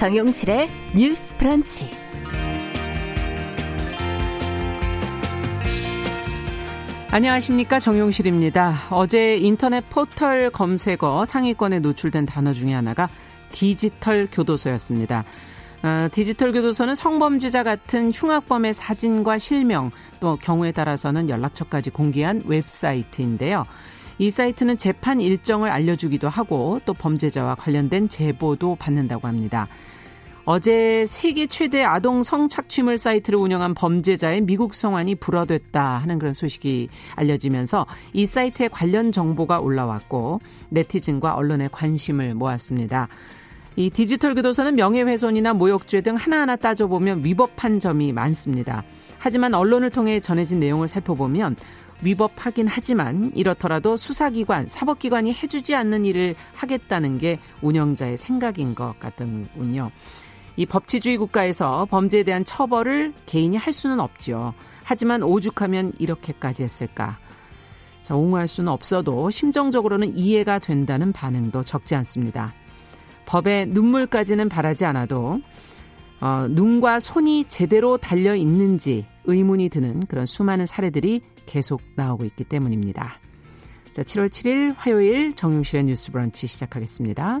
정용실의 뉴스 프런치. 안녕하십니까 정용실입니다. 어제 인터넷 포털 검색어 상위권에 노출된 단어 중에 하나가 디지털 교도소였습니다. 어, 디지털 교도소는 성범죄자 같은 흉악범의 사진과 실명 또 경우에 따라서는 연락처까지 공개한 웹사이트인데요. 이 사이트는 재판 일정을 알려주기도 하고 또 범죄자와 관련된 제보도 받는다고 합니다. 어제 세계 최대 아동 성착취물 사이트를 운영한 범죄자의 미국 성환이 불어됐다 하는 그런 소식이 알려지면서 이 사이트에 관련 정보가 올라왔고 네티즌과 언론의 관심을 모았습니다. 이 디지털 교도소는 명예훼손이나 모욕죄 등 하나하나 따져보면 위법한 점이 많습니다. 하지만 언론을 통해 전해진 내용을 살펴보면 위법하긴 하지만 이렇더라도 수사기관, 사법기관이 해주지 않는 일을 하겠다는 게 운영자의 생각인 것 같군요. 이 법치주의 국가에서 범죄에 대한 처벌을 개인이 할 수는 없죠. 하지만 오죽하면 이렇게까지 했을까. 자, 옹호할 수는 없어도 심정적으로는 이해가 된다는 반응도 적지 않습니다. 법에 눈물까지는 바라지 않아도 어, 눈과 손이 제대로 달려 있는지 의문이 드는 그런 수많은 사례들이 계속 나오고 있기 때문입니다. 자, 7월 7일 화요일 정용실의 뉴스 브런치 시작하겠습니다.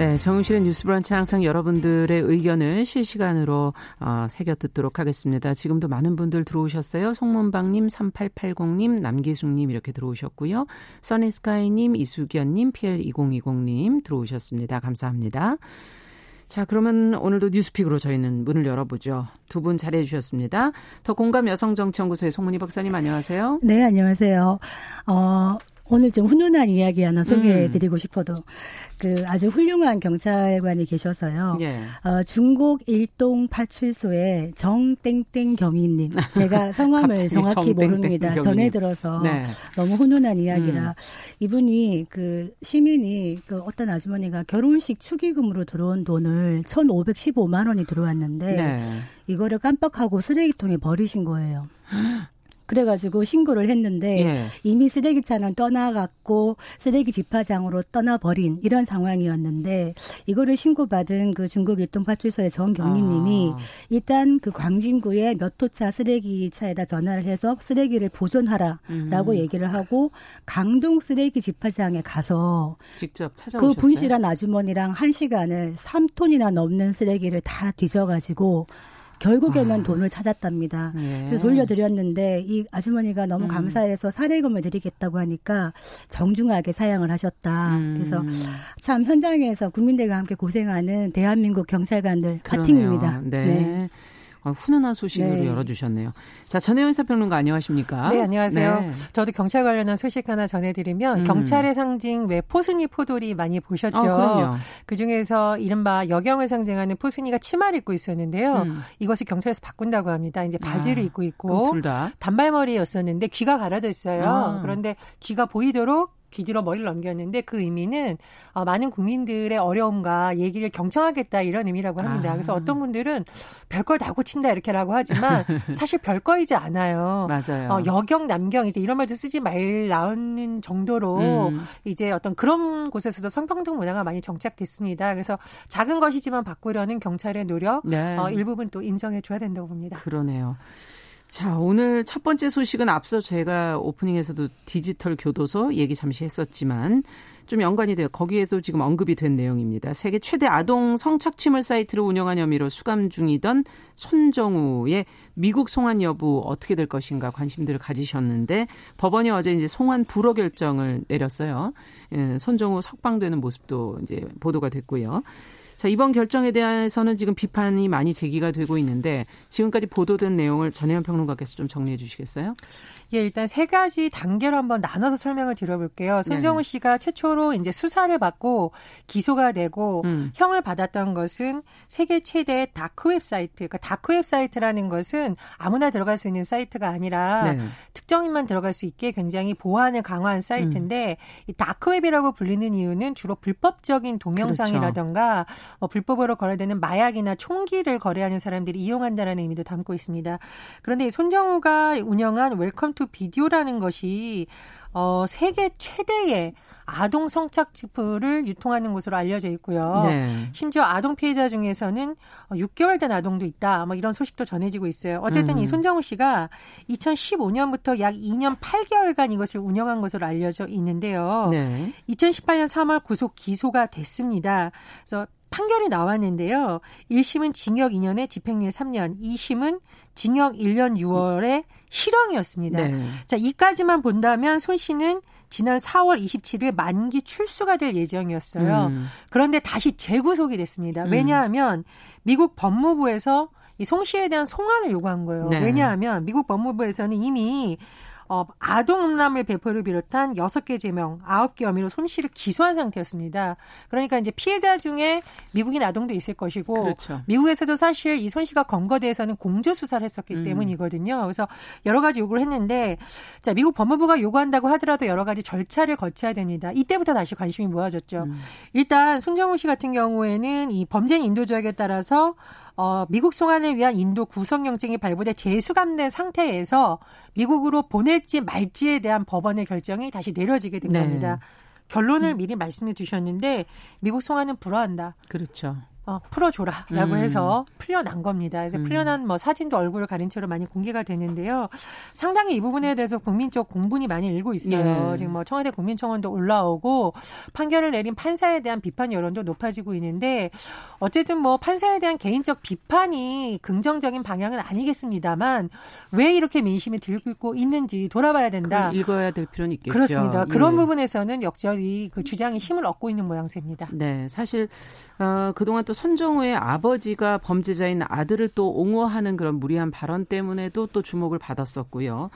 네, 정용실의 뉴스 브런치 항상 여러분들의 의견을 실시간으로 어, 새겨 듣도록 하겠습니다. 지금도 많은 분들 들어오셨어요. 송문방님, 3880님, 남기숙님 이렇게 들어오셨고요. 써니스카이님, 이수견님, PL2020님 들어오셨습니다. 감사합니다. 자, 그러면 오늘도 뉴스픽으로 저희는 문을 열어보죠. 두 분 자리해 주셨습니다. 더 공감 여성정치연구소의 송문희 박사님 안녕하세요. 네, 안녕하세요. 어, 오늘 좀 훈훈한 이야기 하나 소개해드리고 음. 싶어도 그 아주 훌륭한 경찰관이 계셔서요. 예. 어, 중국 일동 파출소의 정땡땡 경위님. 제가 성함을 정확히 모릅니다. 경위님. 전해 들어서 네. 너무 훈훈한 이야기라 음. 이분이 그 시민이 그 어떤 아주머니가 결혼식 축의금으로 들어온 돈을 1,515만 원이 들어왔는데 네. 이거를 깜빡하고 쓰레기통에 버리신 거예요. 그래가지고 신고를 했는데 예. 이미 쓰레기차는 떠나갔고 쓰레기 집화장으로 떠나버린 이런 상황이었는데 이거를 신고받은 그 중국 일동파출소의 정경리님이 아. 일단 그 광진구의 몇 호차 쓰레기차에다 전화를 해서 쓰레기를 보존하라라고 음. 얘기를 하고 강동 쓰레기 집화장에 가서 직접 찾아오셨어요? 그 분실한 아주머니랑 한 시간을 3톤이나 넘는 쓰레기를 다 뒤져가지고 결국에는 아. 돈을 찾았답니다. 예. 그래서 돌려드렸는데 이 아주머니가 너무 음. 감사해서 사례금을 드리겠다고 하니까 정중하게 사양을 하셨다. 음. 그래서 참 현장에서 국민들과 함께 고생하는 대한민국 경찰관들 파팅입니다. 네. 네. 어, 훈훈한 소식으로 네. 열어주셨네요. 자, 전혜연 사평론가 안녕하십니까? 네, 안녕하세요. 네. 저도 경찰 관련한 소식 하나 전해드리면 음. 경찰의 상징 왜 포순이 포돌이 많이 보셨죠? 어, 그 중에서 이른바 여경을 상징하는 포순이가 치마를 입고 있었는데요. 음. 이것을 경찰에서 바꾼다고 합니다. 이제 바지를 아, 입고 있고 단발머리였었는데 귀가 가려져 있어요. 아. 그런데 귀가 보이도록 귀 뒤로 머리를 넘겼는데 그 의미는 어, 많은 국민들의 어려움과 얘기를 경청하겠다 이런 의미라고 합니다. 아. 그래서 어떤 분들은 별걸 다 고친다 이렇게라고 하지만 사실 별거이지 않아요. 맞아요. 어, 여경 남경 이제 이런 말도 쓰지 말 나오는 정도로 음. 이제 어떤 그런 곳에서도 성평등 문화가 많이 정착됐습니다. 그래서 작은 것이지만 바꾸려는 경찰의 노력 네. 어, 일부분 또 인정해 줘야 된다고 봅니다. 그러네요. 자, 오늘 첫 번째 소식은 앞서 제가 오프닝에서도 디지털 교도소 얘기 잠시 했었지만 좀 연관이 돼요. 거기에서 지금 언급이 된 내용입니다. 세계 최대 아동 성착취물 사이트를 운영한 혐의로 수감 중이던 손정우의 미국 송환 여부 어떻게 될 것인가 관심들을 가지셨는데 법원이 어제 이제 송환 불허 결정을 내렸어요. 예, 손정우 석방되는 모습도 이제 보도가 됐고요. 자, 이번 결정에 대해서는 지금 비판이 많이 제기가 되고 있는데 지금까지 보도된 내용을 전혜연 평론가께서 좀 정리해 주시겠어요? 예, 일단 세 가지 단계로 한번 나눠서 설명을 드려볼게요. 손정우 씨가 최초로 이제 수사를 받고 기소가 되고 음. 형을 받았던 것은 세계 최대 다크 웹 사이트. 그러니까 다크 웹 사이트라는 것은 아무나 들어갈 수 있는 사이트가 아니라 네. 특정인만 들어갈 수 있게 굉장히 보안을 강화한 사이트인데 음. 이 다크 웹이라고 불리는 이유는 주로 불법적인 동영상이라던가 그렇죠. 뭐 불법으로 거래되는 마약이나 총기를 거래하는 사람들이 이용한다라는 의미도 담고 있습니다. 그런데 손정우가 운영한 Welcome to Video라는 것이 어 세계 최대의 아동 성착취물을 유통하는 곳으로 알려져 있고요. 네. 심지어 아동 피해자 중에서는 6개월 된 아동도 있다. 뭐 이런 소식도 전해지고 있어요. 어쨌든 음. 이 손정우 씨가 2015년부터 약 2년 8개월간 이것을 운영한 것으로 알려져 있는데요. 네. 2018년 3월 구속 기소가 됐습니다. 그래서 판결이 나왔는데요. 1심은 징역 2년에 집행유예 3년, 2심은 징역 1년 6월에 실형이었습니다. 네. 자, 이까지만 본다면 손 씨는 지난 4월 27일 만기 출소가 될 예정이었어요. 음. 그런데 다시 재구속이 됐습니다. 음. 왜냐하면 미국 법무부에서 이송 씨에 대한 송환을 요구한 거예요. 네. 왜냐하면 미국 법무부에서는 이미 어, 아동 음란물 배포를 비롯한 6개 제명, 9개 혐의로 손 씨를 기소한 상태였습니다. 그러니까 이제 피해자 중에 미국인 아동도 있을 것이고 그렇죠. 미국에서도 사실 이 손 씨가 검거대에서는 공조 수사를 했었기 음. 때문이거든요. 그래서 여러 가지 요구를 했는데 자, 미국 법무부가 요구한다고 하더라도 여러 가지 절차를 거쳐야 됩니다. 이때부터 다시 관심이 모아졌죠. 음. 일단 손정우 씨 같은 경우에는 이 범죄인 인도 조약에 따라서 어, 미국 송환을 위한 인도 구속영장이 발부돼 재수감된 상태에서 미국으로 보낼지 말지에 대한 법원의 결정이 다시 내려지게 된 네. 겁니다. 결론을 음. 미리 말씀해 주셨는데 미국 송환은 불허한다. 그렇죠. 어, 풀어줘라라고 음. 해서 풀려난 겁니다. 그래서 음. 풀려난 뭐 사진도 얼굴을 가린 채로 많이 공개가 되는데요. 상당히 이 부분에 대해서 국민적 공분이 많이 일고 있어요. 예. 지금 뭐 청와대 국민청원도 올라오고 판결을 내린 판사에 대한 비판 여론도 높아지고 있는데 어쨌든 뭐 판사에 대한 개인적 비판이 긍정적인 방향은 아니겠습니다만 왜 이렇게 민심이 들고 있는지 돌아봐야 된다. 읽어야 될 필요는 있겠죠. 그렇습니다. 그런 예. 부분에서는 역전이 그 주장이 힘을 얻고 있는 모양새입니다. 네, 사실 어, 그동안 또 선정우의 아버지가 범죄자인 아들을 또 옹호하는 그런 무리한 발언 때문에도 또 주목을 받았었고요.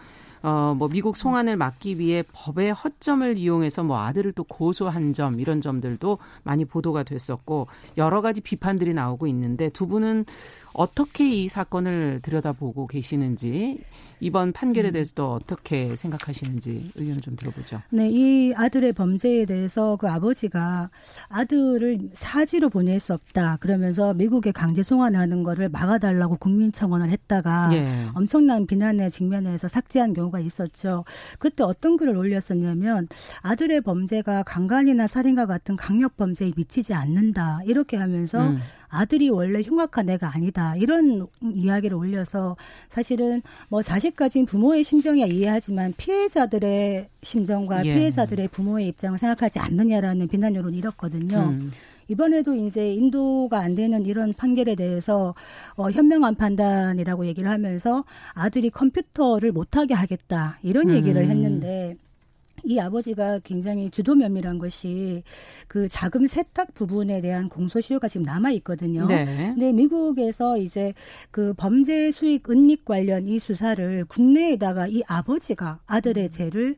어, 뭐 미국 송환을 막기 위해 법의 허점을 이용해서 뭐 아들을 또 고소한 점 이런 점들도 많이 보도가 됐었고 여러 가지 비판들이 나오고 있는데 두 분은 어떻게 이 사건을 들여다보고 계시는지 이번 판결에 음. 대해서도 어떻게 생각하시는지 의견을 좀 들어보죠. 네, 이 아들의 범죄에 대해서 그 아버지가 아들을 사지로 보낼 수 없다 그러면서 미국에 강제 송환하는 거를 막아달라고 국민청원을 했다가 예. 엄청난 비난에 직면해서 삭제한 경우가 있었죠. 그때 어떤 글을 올렸었냐면 아들의 범죄가 강간이나 살인과 같은 강력 범죄에 미치지 않는다 이렇게 하면서 음. 아들이 원래 흉악한 애가 아니다 이런 이야기를 올려서 사실은 뭐 자식 가진 부모의 심정이야 이해하지만 피해자들의 심정과 예. 피해자들의 부모의 입장을 생각하지 않느냐라는 비난 여론이 이렇거든요. 음. 이번에도 이제 인도가 안 되는 이런 판결에 대해서 어, 현명한 판단이라고 얘기를 하면서 아들이 컴퓨터를 못하게 하겠다 이런 얘기를 음. 했는데 이 아버지가 굉장히 주도 면밀한 것이 그 자금 세탁 부분에 대한 공소시효가 지금 남아 있거든요. 네. 근데 미국에서 이제 그 범죄 수익 은닉 관련 이 수사를 국내에다가 이 아버지가 아들의 죄를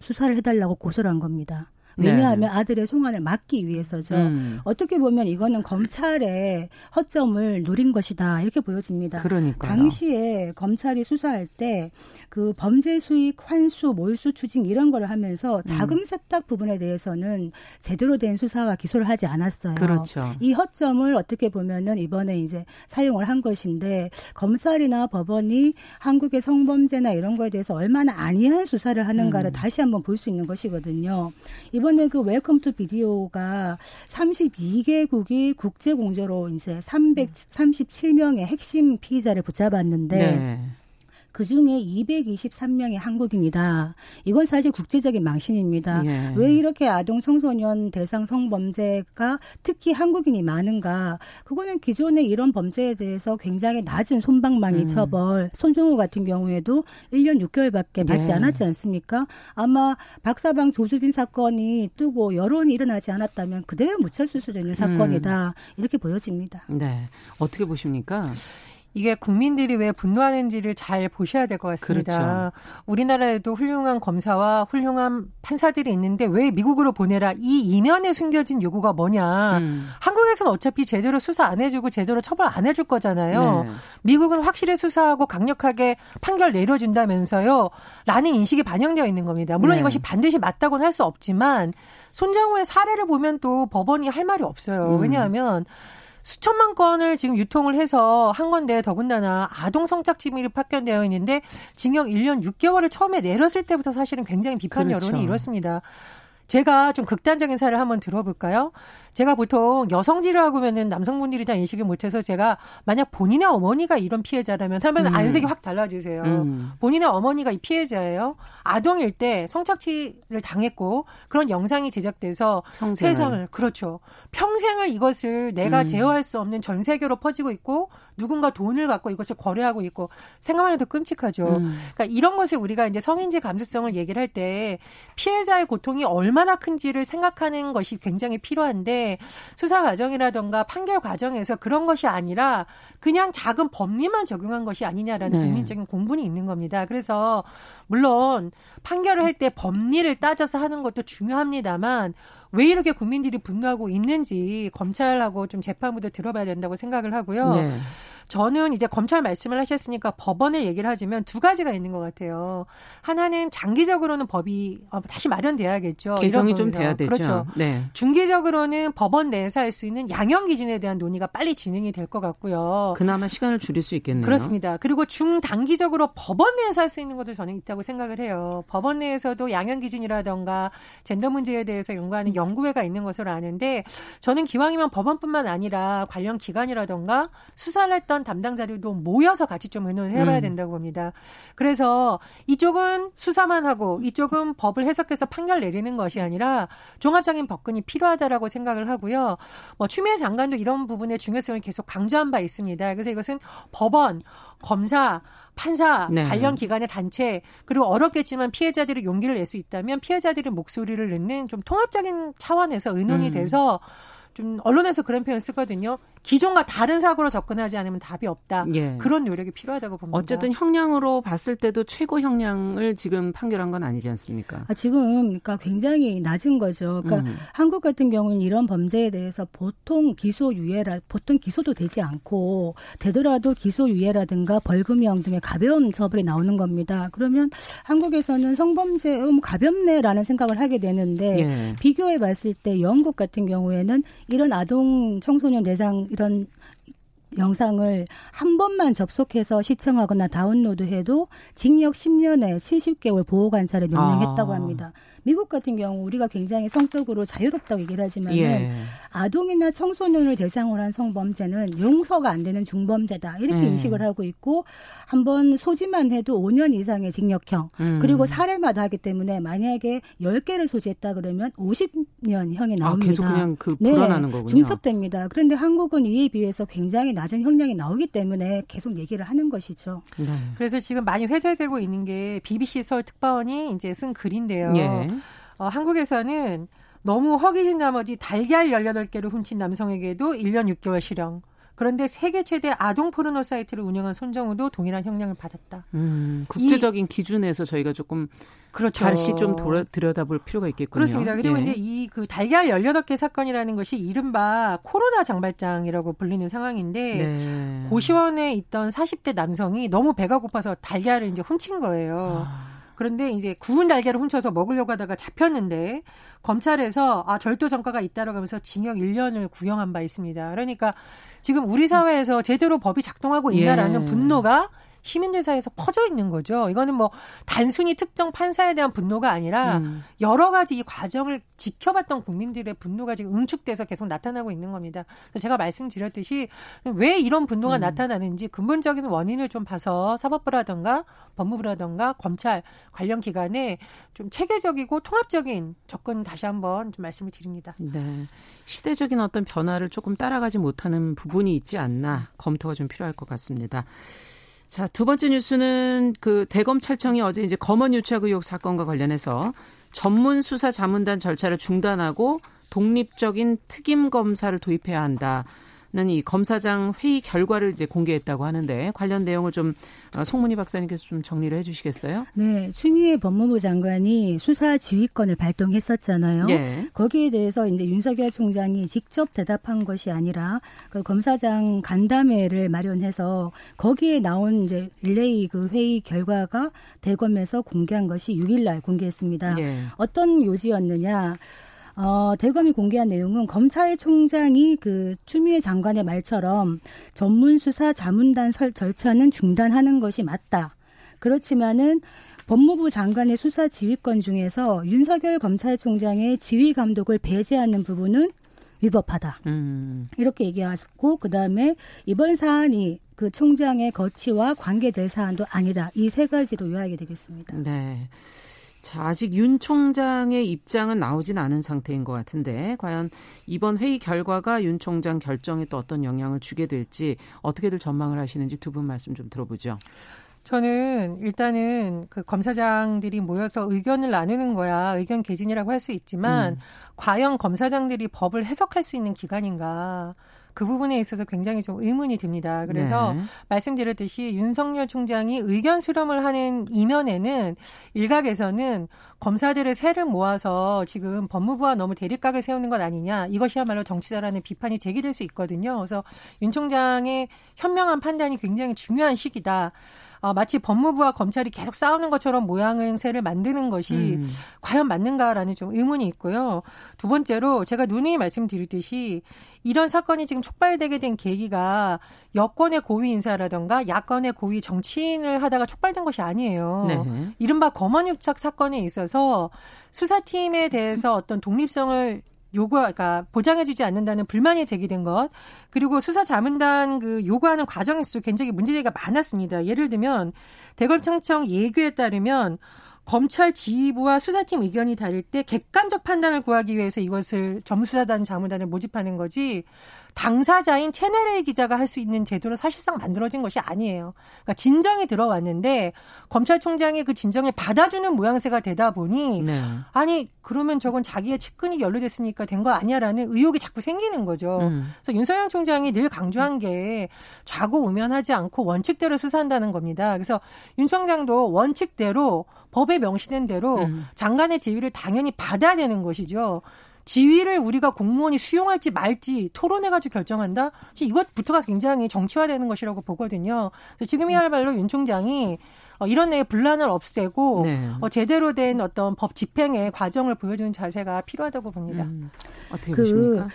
수사를 해달라고 고소를 한 겁니다. 왜냐하면 네. 아들의 송환을 막기 위해서죠. 음. 어떻게 보면 이거는 검찰의 허점을 노린 것이다 이렇게 보여집니다. 그러니까 당시에 검찰이 수사할 때 그 범죄 수익 환수, 몰수 추징 이런 거를 하면서 자금 음. 세탁 부분에 대해서는 제대로 된 수사와 기소를 하지 않았어요. 그렇죠. 이 허점을 어떻게 보면은 이번에 이제 사용을 한 것인데 검찰이나 법원이 한국의 성범죄나 이런 거에 대해서 얼마나 안이한 수사를 하는가를 음. 다시 한번 볼 수 있는 것이거든요. 이번에 그 Welcome to Video가 32개국이 국제 공조로 이제 337명의 핵심 피의자를 붙잡았는데 네. 그 중에 223명이 한국인이다. 이건 사실 국제적인 망신입니다. 예. 왜 이렇게 아동 청소년 대상 성범죄가 특히 한국인이 많은가? 그거는 기존의 이런 범죄에 대해서 굉장히 낮은 손방망이 음. 처벌, 손정우 같은 경우에도 1년 6개월밖에 받지 예. 않았지 않습니까? 아마 박사방 조수빈 사건이 뜨고 여론이 일어나지 않았다면 그대로 묻혔을 수도 있는 사건이다. 음. 이렇게 보여집니다. 네. 어떻게 보십니까? 이게 국민들이 왜 분노하는지를 잘 보셔야 될 것 같습니다. 그렇죠. 우리나라에도 훌륭한 검사와 훌륭한 판사들이 있는데 왜 미국으로 보내라 이 이면에 숨겨진 요구가 뭐냐. 음. 한국에서는 어차피 제대로 수사 안 해주고 제대로 처벌 안 해줄 거잖아요. 네. 미국은 확실히 수사하고 강력하게 판결 내려준다면서요. 라는 인식이 반영되어 있는 겁니다. 물론 네. 이것이 반드시 맞다고는 할 수 없지만 손정우의 사례를 보면 또 법원이 할 말이 없어요. 음. 왜냐하면 수천만 건을 지금 유통을 해서 한 건데 더군다나 아동 성착취물이 파견되어 있는데 징역 1년 6개월을 처음에 내렸을 때부터 사실은 굉장히 비판 그렇죠. 여론이 일었습니다. 제가 좀 극단적인 사례를 한번 들어볼까요? 제가 보통 여성질이라고 하면은 남성분들이 다 인식을 못해서 제가 만약 본인의 어머니가 이런 피해자라면 하면 음. 안색이 확 달라지세요. 음. 본인의 어머니가 이 피해자예요. 아동일 때 성착취를 당했고 그런 영상이 제작돼서 평생을. 세상을 그렇죠. 평생을 이것을 내가 음. 제어할 수 없는 전 세계로 퍼지고 있고 누군가 돈을 갖고 이것을 거래하고 있고 생각만 해도 끔찍하죠. 음. 그러니까 이런 것을 우리가 이제 성인지 감수성을 얘기를 할 때 피해자의 고통이 얼마나 큰지를 생각하는 것이 굉장히 필요한데 수사 과정이라던가 판결 과정에서 그런 것이 아니라 그냥 작은 법리만 적용한 것이 아니냐라는 네. 국민적인 공분이 있는 겁니다. 그래서 물론 판결을 할 때 법리를 따져서 하는 것도 중요합니다만 왜 이렇게 국민들이 분노하고 있는지 검찰하고 좀 재판부도 들어봐야 된다고 생각을 하고요. 네. 저는 이제 검찰 말씀을 하셨으니까 법원의 얘기를 하자면 두 가지가 있는 것 같아요. 하나는 장기적으로는 법이 어, 다시 마련돼야겠죠. 개정이 좀 돼야 되죠. 그렇죠. 네. 중기적으로는 법원 내에서 할 수 있는 양형 기준에 대한 논의가 빨리 진행이 될 것 같고요. 그나마 시간을 줄일 수 있겠네요. 그렇습니다. 그리고 중단기적으로 법원 내에서 할 수 있는 것도 저는 있다고 생각을 해요. 법원 내에서도 양형 기준이라던가 젠더 문제에 대해서 연구하는 연구회가 있는 것으로 아는데 저는 기왕이면 법원뿐만 아니라 관련 기관이라던가 수사를 했던 어떤 담당자들도 모여서 같이 좀 의논을 해봐야 음. 된다고 봅니다. 그래서 이쪽은 수사만 하고 이쪽은 법을 해석해서 판결 내리는 것이 아니라 종합적인 법근이 필요하다라고 생각을 하고요. 뭐 추미애 장관도 이런 부분의 중요성을 계속 강조한 바 있습니다. 그래서 이것은 법원, 검사, 판사, 네. 관련 기관의 단체 그리고 어렵겠지만 피해자들이 용기를 낼 수 있다면 피해자들의 목소리를 듣는 좀 통합적인 차원에서 의논이 음. 돼서 좀 언론에서 그런 표현 쓰거든요. 기존과 다른 사고로 접근하지 않으면 답이 없다. 예. 그런 노력이 필요하다고 봅니다. 어쨌든 형량으로 봤을 때도 최고 형량을 지금 판결한 건 아니지 않습니까? 아, 지금 그러니까 굉장히 낮은 거죠. 그러니까 음. 한국 같은 경우는 이런 범죄에 대해서 보통 기소유예라 보통 기소도 되지 않고 되더라도 기소유예라든가 벌금형 등의 가벼운 처벌이 나오는 겁니다. 그러면 한국에서는 성범죄 음, 가볍네라는 생각을 하게 되는데 예. 비교해 봤을 때 영국 같은 경우에는 이런 아동 청소년 대상 이런 영상을 한 번만 접속해서 시청하거나 다운로드해도 징역 10년에 70개월 보호관찰을 명령했다고 아. 합니다. 미국 같은 경우 우리가 굉장히 성적으로 자유롭다고 얘기를 하지만 예. 아동이나 청소년을 대상으로 한 성범죄는 용서가 안 되는 중범죄다 이렇게 음. 인식을 하고 있고 한번 소지만 해도 5년 이상의 징역형 음. 그리고 사례마다 하기 때문에 만약에 10개를 소지했다 그러면 50년 형이 나옵니다. 아, 계속 그냥 그 네, 불어나는 네, 거군요. 중첩됩니다. 그런데 한국은 이에 비해서 굉장히 낮은 형량이 나오기 때문에 계속 얘기를 하는 것이죠. 네. 그래서 지금 많이 회자되고 있는 게 BBC 서울 특파원이 이제 쓴 글인데요. 예. 어, 한국에서는 너무 허기진 나머지 달걀 18개를 훔친 남성에게도 1년 6개월 실형. 그런데 세계 최대 아동 포르노 사이트를 운영한 손정우도 동일한 형량을 받았다. 음, 국제적인 이, 기준에서 저희가 조금 그렇죠. 다시 좀 돌아, 들여다볼 필요가 있겠군요. 그렇습니다. 그리고 예. 이제 이 그 달걀 18개 사건이라는 것이 이른바 코로나 장발장이라고 불리는 상황인데 네. 고시원에 있던 40대 남성이 너무 배가 고파서 달걀을 이제 훔친 거예요. 아. 그런데 이제 구운 달걀을 훔쳐서 먹으려고 하다가 잡혔는데 검찰에서 아 절도 전과가 있다라고 하면서 징역 1년을 구형한 바 있습니다. 그러니까 지금 우리 사회에서 제대로 법이 작동하고 있나라는 예. 분노가 시민들 사이에서 퍼져 있는 거죠. 이거는 뭐 단순히 특정 판사에 대한 분노가 아니라 음. 여러 가지 이 과정을 지켜봤던 국민들의 분노가 지금 응축돼서 계속 나타나고 있는 겁니다. 제가 말씀드렸듯이 왜 이런 분노가 음. 나타나는지 근본적인 원인을 좀 봐서 사법부라든가 법무부라든가 검찰 관련 기관에 좀 체계적이고 통합적인 접근 다시 한번 좀 말씀을 드립니다. 네. 시대적인 어떤 변화를 조금 따라가지 못하는 부분이 있지 않나 검토가 좀 필요할 것 같습니다. 자, 두 번째 뉴스는 그 대검찰청이 어제 이제 검언 유착 의혹 사건과 관련해서 전문 수사 자문단 절차를 중단하고 독립적인 특임 검사를 도입해야 한다. 이 검사장 회의 결과를 이제 공개했다고 하는데 관련 내용을 좀 어, 송문희 박사님께서 좀 정리를 해주시겠어요? 네, 추미애 법무부 장관이 수사 지휘권을 발동했었잖아요. 네. 거기에 대해서 이제 윤석열 총장이 직접 대답한 것이 아니라 그 검사장 간담회를 마련해서 거기에 나온 이제 릴레이 그 회의 결과가 대검에서 공개한 것이 6일날 공개했습니다. 네. 어떤 요지였느냐? 어, 대검이 공개한 내용은 검찰총장이 그 추미애 장관의 말처럼 전문 수사 자문단 설 절차는 중단하는 것이 맞다. 그렇지만은 법무부 장관의 수사 지휘권 중에서 윤석열 검찰총장의 지휘 감독을 배제하는 부분은 위법하다. 음. 이렇게 얘기하고 그다음에 이번 사안이 그 총장의 거치와 관계될 사안도 아니다. 이 세 가지로 요약이 되겠습니다. 네. 자, 아직 윤 총장의 입장은 나오진 않은 상태인 것 같은데 과연 이번 회의 결과가 윤 총장 결정에 또 어떤 영향을 주게 될지 어떻게들 전망을 하시는지 두 분 말씀 좀 들어보죠. 저는 일단은 그 검사장들이 모여서 의견을 나누는 거야 의견 개진이라고 할 수 있지만 음. 과연 검사장들이 법을 해석할 수 있는 기관인가? 그 부분에 있어서 굉장히 좀 의문이 듭니다. 그래서 네. 말씀드렸듯이 윤석열 총장이 의견 수렴을 하는 이면에는 일각에서는 검사들의 세를 모아서 지금 법무부와 너무 대립각을 세우는 것 아니냐 이것이야말로 정치자라는 비판이 제기될 수 있거든요. 그래서 윤 총장의 현명한 판단이 굉장히 중요한 시기다. 어, 마치 법무부와 검찰이 계속 싸우는 것처럼 모양새를 만드는 것이 음. 과연 맞는가라는 좀 의문이 있고요. 두 번째로 제가 누누이 말씀드렸듯이 이런 사건이 지금 촉발되게 된 계기가 여권의 고위 인사라던가 야권의 고위 정치인을 하다가 촉발된 것이 아니에요. 네. 이른바 검언유착 사건에 있어서 수사팀에 대해서 어떤 독립성을 요구, 그러니까 보장해주지 않는다는 불만이 제기된 것, 그리고 수사 자문단 그 요구하는 과정에서도 굉장히 문제제기가 많았습니다. 예를 들면 대검청청 예규에 따르면 검찰 지휘부와 수사팀 의견이 다를 때 객관적 판단을 구하기 위해서 이것을 점수사단 자문단을 모집하는 거지 당사자인 채널A 기자가 할 수 있는 제도로 사실상 만들어진 것이 아니에요. 그러니까 진정이 들어왔는데 검찰총장이 그 진정을 받아주는 모양새가 되다 보니 네. 아니 그러면 저건 자기의 측근이 연루됐으니까 된 거 아니야라는 의혹이 자꾸 생기는 거죠. 음. 그래서 윤석열 총장이 늘 강조한 게 좌고우면하지 않고 원칙대로 수사한다는 겁니다. 그래서 윤 총장도 원칙대로 법에 명시된 대로 음. 장관의 지위를 당연히 받아야 되는 것이죠. 지위를 우리가 공무원이 수용할지 말지 토론해가지고 결정한다? 이것부터가 굉장히 정치화되는 것이라고 보거든요. 지금이야말로 윤 총장이 어, 이런 내의 분란을 없애고 네. 어, 제대로 된 어떤 법 집행의 과정을 보여주는 자세가 필요하다고 봅니다. 음, 어떻게 그 보십니까?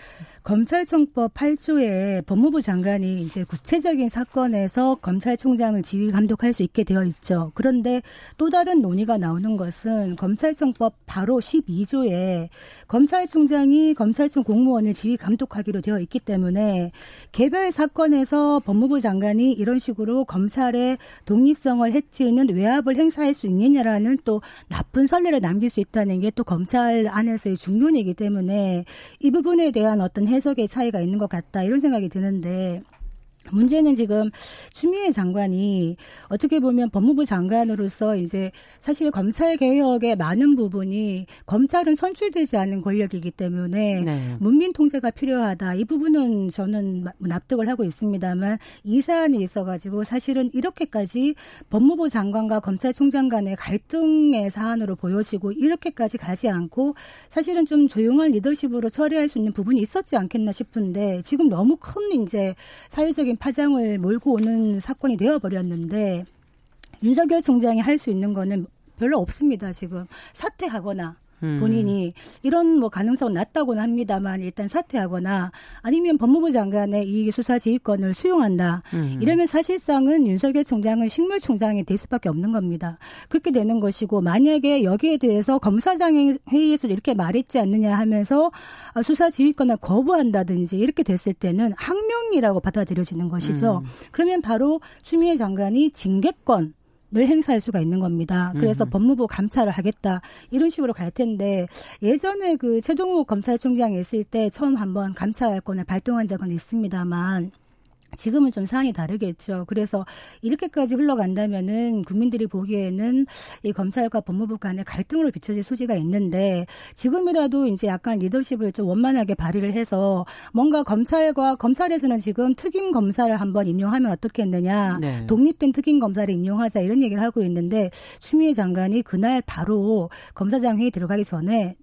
검찰청법 8조에 법무부 장관이 이제 구체적인 사건에서 검찰총장을 지휘 감독할 수 있게 되어 있죠. 그런데 또 다른 논의가 나오는 것은 검찰청법 바로 12조에 검찰총장이 검찰청 공무원을 지휘 감독하기로 되어 있기 때문에 개별 사건에서 법무부 장관이 이런 식으로 검찰의 독립성을 해치는 외압을 행사할 수 있느냐라는 또 나쁜 선례를 남길 수 있다는 게 또 검찰 안에서의 중론이기 때문에 이 부분에 대한 어떤 해 석의 차이가 있는 것 같다 이런 생각이 드는데 문제는 지금 추미애 장관이 어떻게 보면 법무부 장관으로서 이제 사실 검찰 개혁의 많은 부분이 검찰은 선출되지 않은 권력이기 때문에 네. 문민 통제가 필요하다. 이 부분은 저는 납득을 하고 있습니다만 이 사안이 있어가지고 사실은 이렇게까지 법무부 장관과 검찰총장 간의 갈등의 사안으로 보여지고 이렇게까지 가지 않고 사실은 좀 조용한 리더십으로 처리할 수 있는 부분이 있었지 않겠나 싶은데 지금 너무 큰 이제 사회적인 파장을 몰고 오는 사건이 되어버렸는데 윤석열 총장이 할 수 있는 거는 별로 없습니다. 지금 사퇴하거나 음. 본인이 이런 뭐 가능성은 낮다고는 합니다만 일단 사퇴하거나 아니면 법무부 장관의 이 수사 지휘권을 수용한다. 음. 이러면 사실상은 윤석열 총장은 식물 총장이 될 수밖에 없는 겁니다. 그렇게 되는 것이고 만약에 여기에 대해서 검사장의 회의에서 이렇게 말했지 않느냐 하면서 수사 지휘권을 거부한다든지 이렇게 됐을 때는 항명이라고 받아들여지는 것이죠. 음. 그러면 바로 추미애 장관이 징계권 늘 행사할 수가 있는 겁니다. 그래서 음. 법무부 감찰을 하겠다 이런 식으로 갈 텐데 예전에 그 최종욱 검찰총장이 있을 때 처음 한번 감찰권을 발동한 적은 있습니다만 지금은 좀 상황이 다르겠죠. 그래서 이렇게까지 흘러간다면은 국민들이 보기에는 이 검찰과 법무부 간의 갈등으로 비춰질 소지가 있는데 지금이라도 이제 약간 리더십을 좀 원만하게 발휘를 해서 뭔가 검찰과 검찰에서는 지금 특임 검사를 한번 임용하면 어떻겠느냐. 네. 독립된 특임 검사를 임용하자 이런 얘기를 하고 있는데 추미애 장관이 그날 바로 검사장 회의 들어가기 전에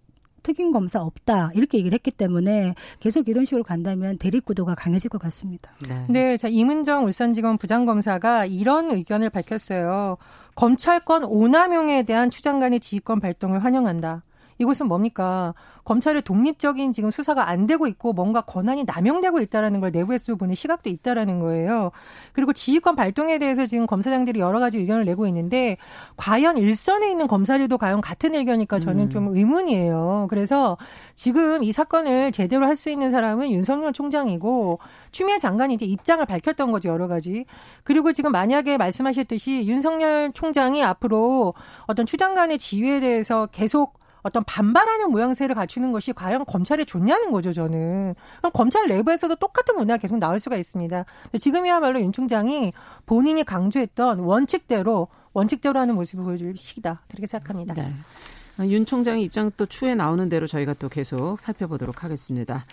특임 검사 없다 이렇게 얘기를 했기 때문에 계속 이런 식으로 간다면 대립 구도가 강해질 것 같습니다. 네, 네 자 이문정 울산지검 부장검사가 이런 의견을 밝혔어요. 검찰권 오남용에 대한 추장관의 지휘권 발동을 환영한다. 이것은 뭡니까? 검찰의 독립적인 지금 수사가 안 되고 있고 뭔가 권한이 남용되고 있다라는 걸 내부에서 보는 시각도 있다라는 거예요. 그리고 지휘권 발동에 대해서 지금 검사장들이 여러 가지 의견을 내고 있는데 과연 일선에 있는 검사들도 과연 같은 의견일까 저는 음. 좀 의문이에요. 그래서 지금 이 사건을 제대로 할 수 있는 사람은 윤석열 총장이고 추미애 장관이 이제 입장을 밝혔던 거죠 여러 가지. 그리고 지금 만약에 말씀하셨듯이 윤석열 총장이 앞으로 어떤 추장관의 지휘에 대해서 계속 어떤 반발하는 모양새를 갖추는 것이 과연 검찰에 좋냐는 거죠, 저는. 그럼 검찰 내부에서도 똑같은 문화가 계속 나올 수가 있습니다. 지금이야말로 윤 총장이 본인이 강조했던 원칙대로 원칙대로 하는 모습을 보여줄 시기다. 그렇게 생각합니다. 네. 윤 총장의 입장 또 추후에 나오는 대로 저희가 또 계속 살펴보도록 하겠습니다.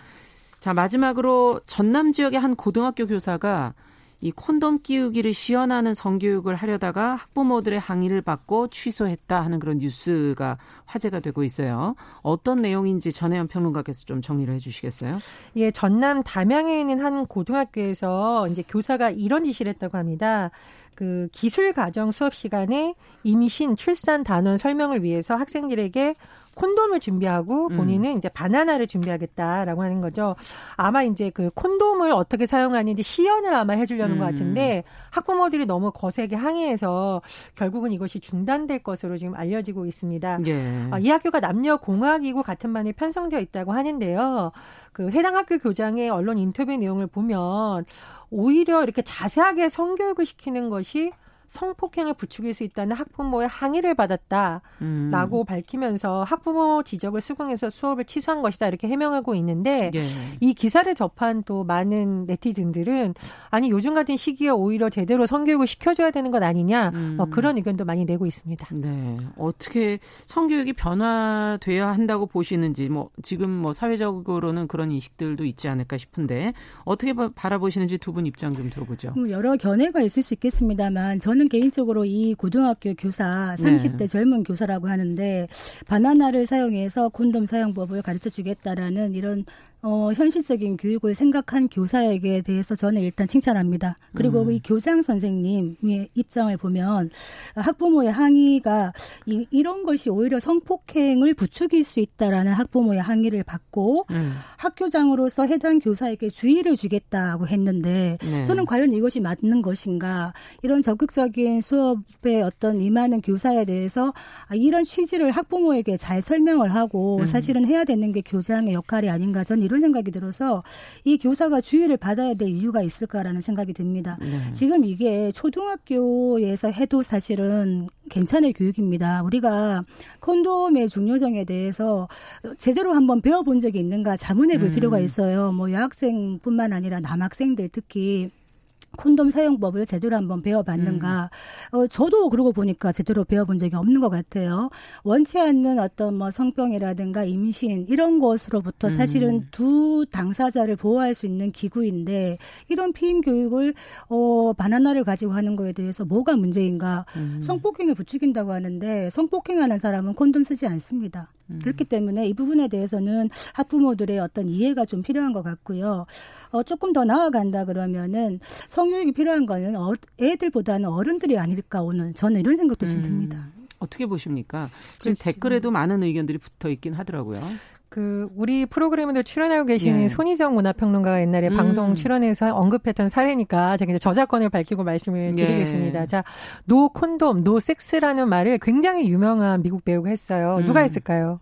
자, 마지막으로 전남 지역의 한 고등학교 교사가 이 콘돔 끼우기를 시연하는 성교육을 하려다가 학부모들의 항의를 받고 취소했다 하는 그런 뉴스가 화제가 되고 있어요. 어떤 내용인지 전혜연 평론가께서 좀 정리를 해주시겠어요? 예, 전남 담양에 있는 한 고등학교에서 이제 교사가 이런 지시를 했다고 합니다. 그 기술 과정 수업 시간에 임신, 출산 단원 설명을 위해서 학생들에게 콘돔을 준비하고 음. 본인은 음. 이제 바나나를 준비하겠다라고 하는 거죠. 아마 이제 그 콘돔을 어떻게 사용하는지 시연을 아마 해주려는 음. 것 같은데 학부모들이 너무 거세게 항의해서 결국은 이것이 중단될 것으로 지금 알려지고 있습니다. 예. 어, 이 학교가 남녀 공학이고 같은 반에 편성되어 있다고 하는데요. 그 해당 학교 교장의 언론 인터뷰 내용을 보면 오히려 이렇게 자세하게 성교육을 시키는 것이 성폭행을 부추길 수 있다는 학부모의 항의를 받았다라고 음. 밝히면서 학부모 지적을 수긍해서 수업을 취소한 것이다 이렇게 해명하고 있는데 예. 이 기사를 접한 또 많은 네티즌들은 아니 요즘 같은 시기에 오히려 제대로 성교육을 시켜줘야 되는 것 아니냐 음. 뭐 그런 의견도 많이 내고 있습니다. 네, 어떻게 성교육이 변화돼야 한다고 보시는지 뭐 지금 뭐 사회적으로는 그런 인식들도 있지 않을까 싶은데 어떻게 바라보시는지 두 분 입장 좀 들어보죠. 여러 견해가 있을 수 있겠습니다만 저는 저는 개인적으로 이 고등학교 교사 30대 네. 젊은 교사라고 하는데 바나나를 사용해서 콘돔 사용법을 가르쳐 주겠다라는 이런 어, 현실적인 교육을 생각한 교사에게 대해서 저는 일단 칭찬합니다. 그리고 음. 이 교장 선생님의 입장을 보면 학부모의 항의가 이, 이런 것이 오히려 성폭행을 부추길 수 있다라는 학부모의 항의를 받고 음. 학교장으로서 해당 교사에게 주의를 주겠다고 했는데 네. 저는 과연 이것이 맞는 것인가 이런 적극적인 수업에 어떤 임하는 교사에 대해서 이런 취지를 학부모에게 잘 설명을 하고 음. 사실은 해야 되는 게 교장의 역할이 아닌가 저는 이런 생각이 들어서 이 교사가 주의를 받아야 될 이유가 있을까라는 생각이 듭니다. 네. 지금 이게 초등학교에서 해도 사실은 괜찮은 교육입니다. 우리가 콘돔의 중요성에 대해서 제대로 한번 배워본 적이 있는가 자문해 볼 음. 필요가 있어요. 뭐 여학생뿐만 아니라 남학생들 특히 콘돔 사용법을 제대로 한번 배워봤는가. 음. 어, 저도 그러고 보니까 제대로 배워본 적이 없는 것 같아요. 원치 않는 어떤 뭐 성병이라든가 임신 이런 것으로부터 음. 사실은 두 당사자를 보호할 수 있는 기구인데 이런 피임 교육을 어, 바나나를 가지고 하는 거에 대해서 뭐가 문제인가. 음. 성폭행을 부추긴다고 하는데 성폭행하는 사람은 콘돔 쓰지 않습니다. 음. 그렇기 때문에 이 부분에 대해서는 학부모들의 어떤 이해가 좀 필요한 것 같고요. 어, 조금 더 나아간다 그러면은 성교육이 필요한 거는 어, 애들보다는 어른들이 아닐까 오늘 저는 이런 생각도 좀 음. 듭니다. 어떻게 보십니까? 지금 댓글에도 많은 의견들이 붙어 있긴 하더라고요. 그 우리 프로그램에도 출연하고 계시는 예. 손희정 문화평론가가 옛날에 음. 방송 출연해서 언급했던 사례니까 제가 이제 저작권을 밝히고 말씀을 예. 드리겠습니다. 예. 자, 노 콘돔, 노 섹스라는 말을 굉장히 유명한 미국 배우가 했어요. 음. 누가 했을까요?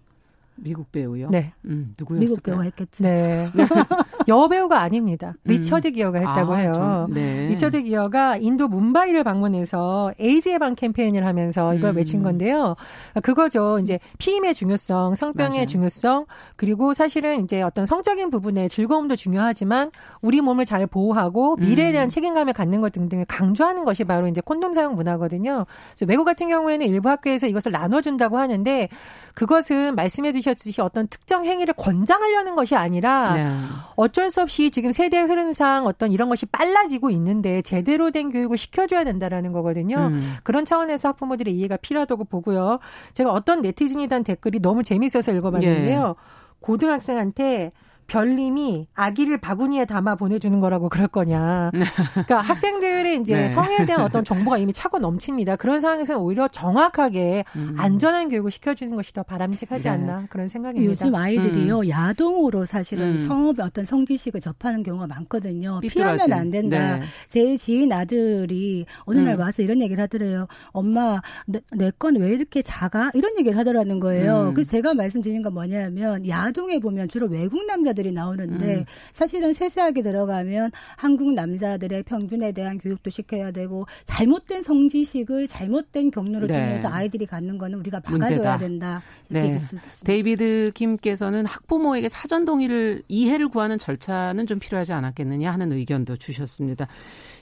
미국 배우요? 네. 음, 누구였을까요? 미국 배우가 했겠죠. 네. 여배우가 아닙니다. 음. 리처드 기어가 했다고 아, 해요. 전, 네. 리처드 기어가 인도 뭄바이를 방문해서 에이즈 예방 캠페인을 하면서 이걸 음. 외친 건데요. 그거죠. 이제 피임의 중요성, 성병의 맞아요. 중요성, 그리고 사실은 이제 어떤 성적인 부분의 즐거움도 중요하지만 우리 몸을 잘 보호하고 미래에 대한 음. 책임감을 갖는 것 등등을 강조하는 것이 바로 이제 콘돔 사용 문화거든요. 그래서 외국 같은 경우에는 일부 학교에서 이것을 나눠준다고 하는데 그것은 말씀해 주셨듯이 어떤 특정 행위를 권장하려는 것이 아니라 네. 어쩔 수 없이 지금 세대 흐름상 어떤 이런 것이 빨라지고 있는데 제대로 된 교육을 시켜줘야 된다라는 거거든요. 음. 그런 차원에서 학부모들의 이해가 필요하다고 보고요. 제가 어떤 네티즌이 단 댓글이 너무 재밌어서 읽어봤는데요. 예. 고등학생한테 별님이 아기를 바구니에 담아 보내주는 거라고 그럴 거냐. 그러니까 학생들의 이제 네. 성에 대한 어떤 정보가 이미 차고 넘칩니다. 그런 상황에서는 오히려 정확하게 음. 안전한 교육을 시켜주는 것이 더 바람직하지 네. 않나 그런 생각입니다. 요즘 아이들이요 음. 야동으로 사실은 음. 성업의 어떤 성지식을 접하는 경우가 많거든요. 삐뚤어진. 피하면 안 된다. 네. 제 지인 아들이 어느 날 음. 와서 이런 얘기를 하더래요. 엄마 내 건 왜 이렇게 작아? 이런 얘기를 하더라는 거예요. 음. 그래서 제가 말씀드린 건 뭐냐면 야동에 보면 주로 외국 남자들 것들이 나오는데 음. 사실은 세세하게 들어가면 한국 남자들의 평균에 대한 교육도 시켜야 되고 잘못된 성지식을 잘못된 경로를 네. 통해서 아이들이 갖는 거는 우리가 막아줘야 문제다. 된다. 네. 데이비드 김께서는 학부모에게 사전 동의를 이해를 구하는 절차는 좀 필요하지 않았겠느냐 하는 의견도 주셨습니다.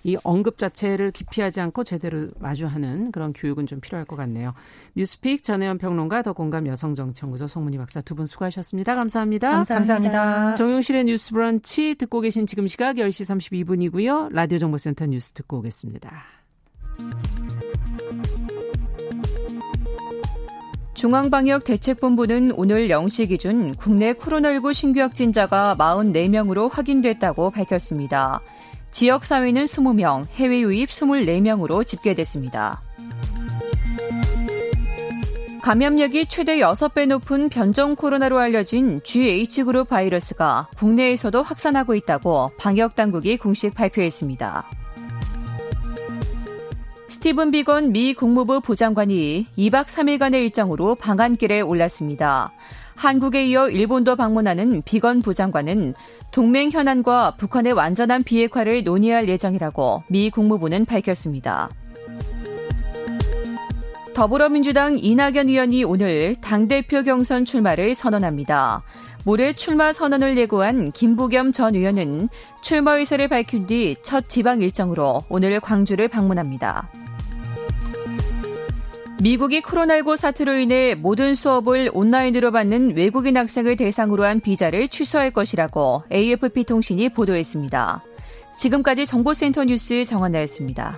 이 언급 자체를 기피하지 않고 제대로 마주하는 그런 교육은 좀 필요할 것 같네요. 뉴스픽 전혜연 평론가 더 공감 여성정치연구소 송문희 박사 두 분 수고하셨습니다. 감사합니다. 감사합니다. 감사합니다. 정용실의 뉴스 브런치 듣고 계신 지금 시각 10시 32분이고요. 라디오 정보센터 뉴스 듣고 오겠습니다. 중앙방역대책본부는 오늘 0시 기준 국내 코로나19 신규 확진자가 44명으로 확인됐다고 밝혔습니다. 지역 사회는 20명, 해외 유입 24명으로 집계됐습니다. 감염력이 최대 6배 높은 변종 코로나로 알려진 GH그룹 바이러스가 국내에서도 확산하고 있다고 방역당국이 공식 발표했습니다. 스티븐 비건 미 국무부 부장관이 2박 3일간의 일정으로 방한길에 올랐습니다. 한국에 이어 일본도 방문하는 비건 부장관은 동맹 현안과 북한의 완전한 비핵화를 논의할 예정이라고 미 국무부는 밝혔습니다. 더불어민주당 이낙연 의원이 오늘 당대표 경선 출마를 선언합니다. 모레 출마 선언을 예고한 김부겸 전 의원은 출마 의사를 밝힌 뒤 첫 지방 일정으로 오늘 광주를 방문합니다. 미국이 코로나19 사태로 인해 모든 수업을 온라인으로 받는 외국인 학생을 대상으로 한 비자를 취소할 것이라고 AFP 통신이 보도했습니다. 지금까지 정보센터 뉴스 정원나였습니다.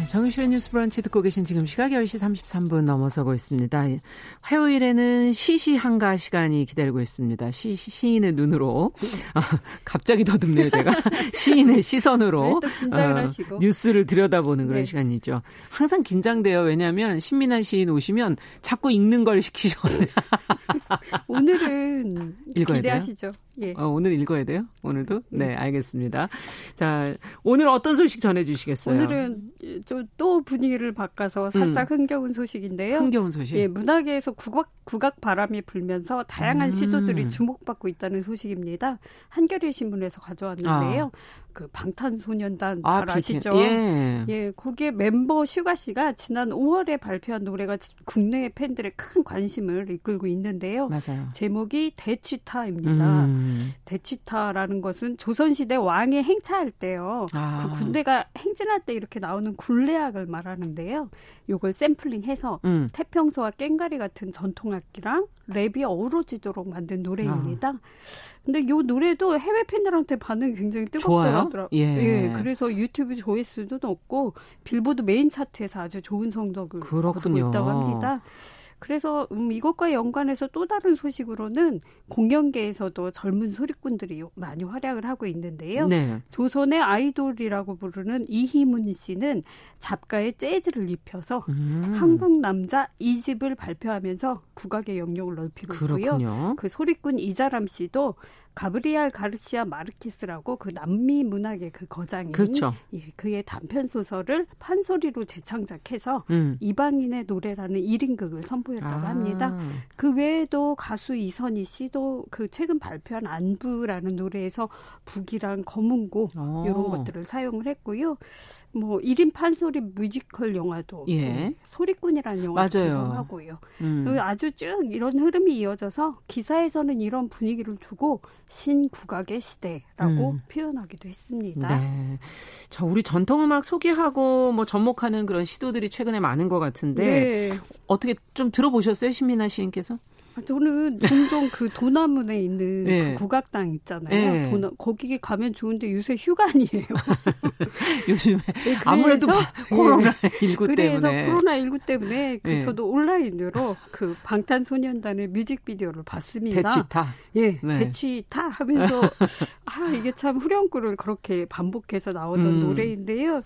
정유실의 뉴스 브런치 듣고 계신 지금 시각 10시 33분 넘어서고 있습니다. 화요일에는 시시 한가 시간이 기다리고 있습니다. 시, 시인의 눈으로. 아, 갑자기 더듬네요, 제가. 시인의 시선으로. 네, 어, 뉴스를 들여다보는 그런 네. 시간이죠. 항상 긴장돼요. 왜냐하면 신민아 시인 오시면 자꾸 읽는 걸 시키셔요. 오늘은 읽어야 기대하시죠. 돼요? 예. 어, 오늘 읽어야 돼요? 오늘도? 네, 네, 알겠습니다. 자, 오늘 어떤 소식 전해주시겠어요? 오늘은 또 분위기를 바꿔서 살짝 음. 흥겨운 소식인데요. 흥겨운 소식? 예, 문학계에서 국악, 국악 바람이 불면서 다양한 음. 시도들이 주목받고 있다는 소식입니다. 한겨레 신문에서 가져왔는데요. 아. 그 방탄소년단 아, 잘 아시죠? 예. 예, 거기에 멤버 슈가 씨가 지난 5월에 발표한 노래가 국내 팬들의 큰 관심을 이끌고 있는데요. 맞아요. 제목이 대취타입니다. 음. 대취타라는 것은 조선시대 왕이 행차할 때요. 아. 그 군대가 행진할 때 이렇게 나오는 군례악을 말하는데요. 요걸 샘플링해서 음. 태평소와 꽹과리 같은 전통악기랑 랩이 어우러지도록 만든 노래입니다. 아. 근데 요 노래도 해외 팬들한테 반응이 굉장히 뜨겁더라고요. 예. 예. 그래서 유튜브 조회수도 높고 빌보드 메인 차트에서 아주 좋은 성적을 거두고 있다고 합니다. 그래서 음, 이것과 연관해서 또 다른 소식으로는 공연계에서도 젊은 소리꾼들이 많이 활약을 하고 있는데요. 네. 조선의 아이돌이라고 부르는 이희문 씨는 잡가에 재즈를 입혀서 음. 한국 남자 2집을 발표하면서 국악의 영역을 넓히고 그렇군요. 있고요. 그 소리꾼 이자람 씨도 가브리엘 가르시아 마르케스라고 그 남미 문학의 그 거장인 그렇죠. 예, 그의 단편 소설을 판소리로 재창작해서 음. 이방인의 노래라는 1인극을 선보였다고 아. 합니다. 그 외에도 가수 이선희 씨도 그 최근 발표한 안부라는 노래에서 북이랑 거문고 오. 이런 것들을 사용을 했고요. 뭐 1인 판소리 뮤지컬 영화도 예. 그 소리꾼이라는 영화 개봉하고요. 음. 아주 쭉 이런 흐름이 이어져서 기사에서는 이런 분위기를 두고 신국악의 시대라고 음. 표현하기도 했습니다. 네. 자, 우리 전통 음악 소개하고 뭐 접목하는 그런 시도들이 최근에 많은 것 같은데 네. 어떻게 좀 들어보셨어요, 신민아 시인께서? 아, 저는 종종 그 도남문에 있는 네. 그 국악당 있잖아요. 네. 도남, 거기 가면 좋은데 요새 휴관이에요. 요즘에 네, 아무래도 코로나 19 때문에 그래서 코로나 19 때문에 그 네. 저도 온라인으로 그 방탄소년단의 뮤직비디오를 봤습니다. 대치타. 예, 네. 대치타 하면서 아 이게 참 후렴구를 그렇게 반복해서 나오던 음. 노래인데요.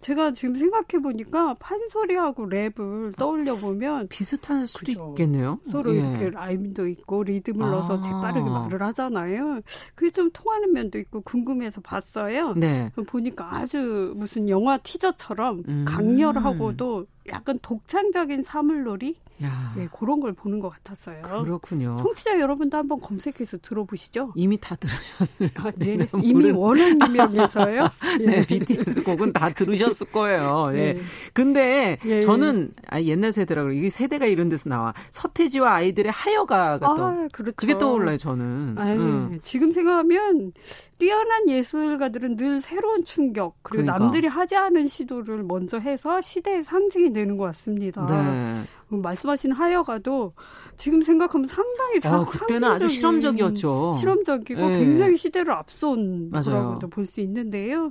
제가 지금 생각해 보니까 판소리하고 랩을 떠올려 보면 비슷할 수도 그죠. 있겠네요. 서로 예. 이렇게 라임도 있고 리듬을 아. 넣어서 재빠르게 말을 하잖아요. 그게 좀 통하는 면도 있고 궁금해서 봤어요. 네. 보니까 아주 무슨 영화 티저처럼 음. 강렬하고도 약간 독창적인 사물놀이 야. 네, 그런 걸 보는 것 같았어요. 그렇군요. 청취자 여러분도 한번 검색해서 들어보시죠. 이미 다 들으셨을 아, 네. 이미 원한 유명해서요. 네, BTS 곡은 다 들으셨을 거예요. 네. 네. 근데 예. 저는 아, 옛날 세대라고 이게 세대가 이런 데서 나와. 서태지와 아이들의 하여가가 또 아, 그렇죠. 그게 떠올라요, 저는. 아유, 음. 지금 생각하면 뛰어난 예술가들은 늘 새로운 충격 그리고 그러니까. 남들이 하지 않은 시도를 먼저 해서 시대의 상징이 되는 것 같습니다. 네. 말씀하신 하여가도 지금 생각하면 상당히 아, 그때는 아주 실험적이었죠. 실험적이고 네. 굉장히 시대를 앞선 거라고도 볼 수 있는데요.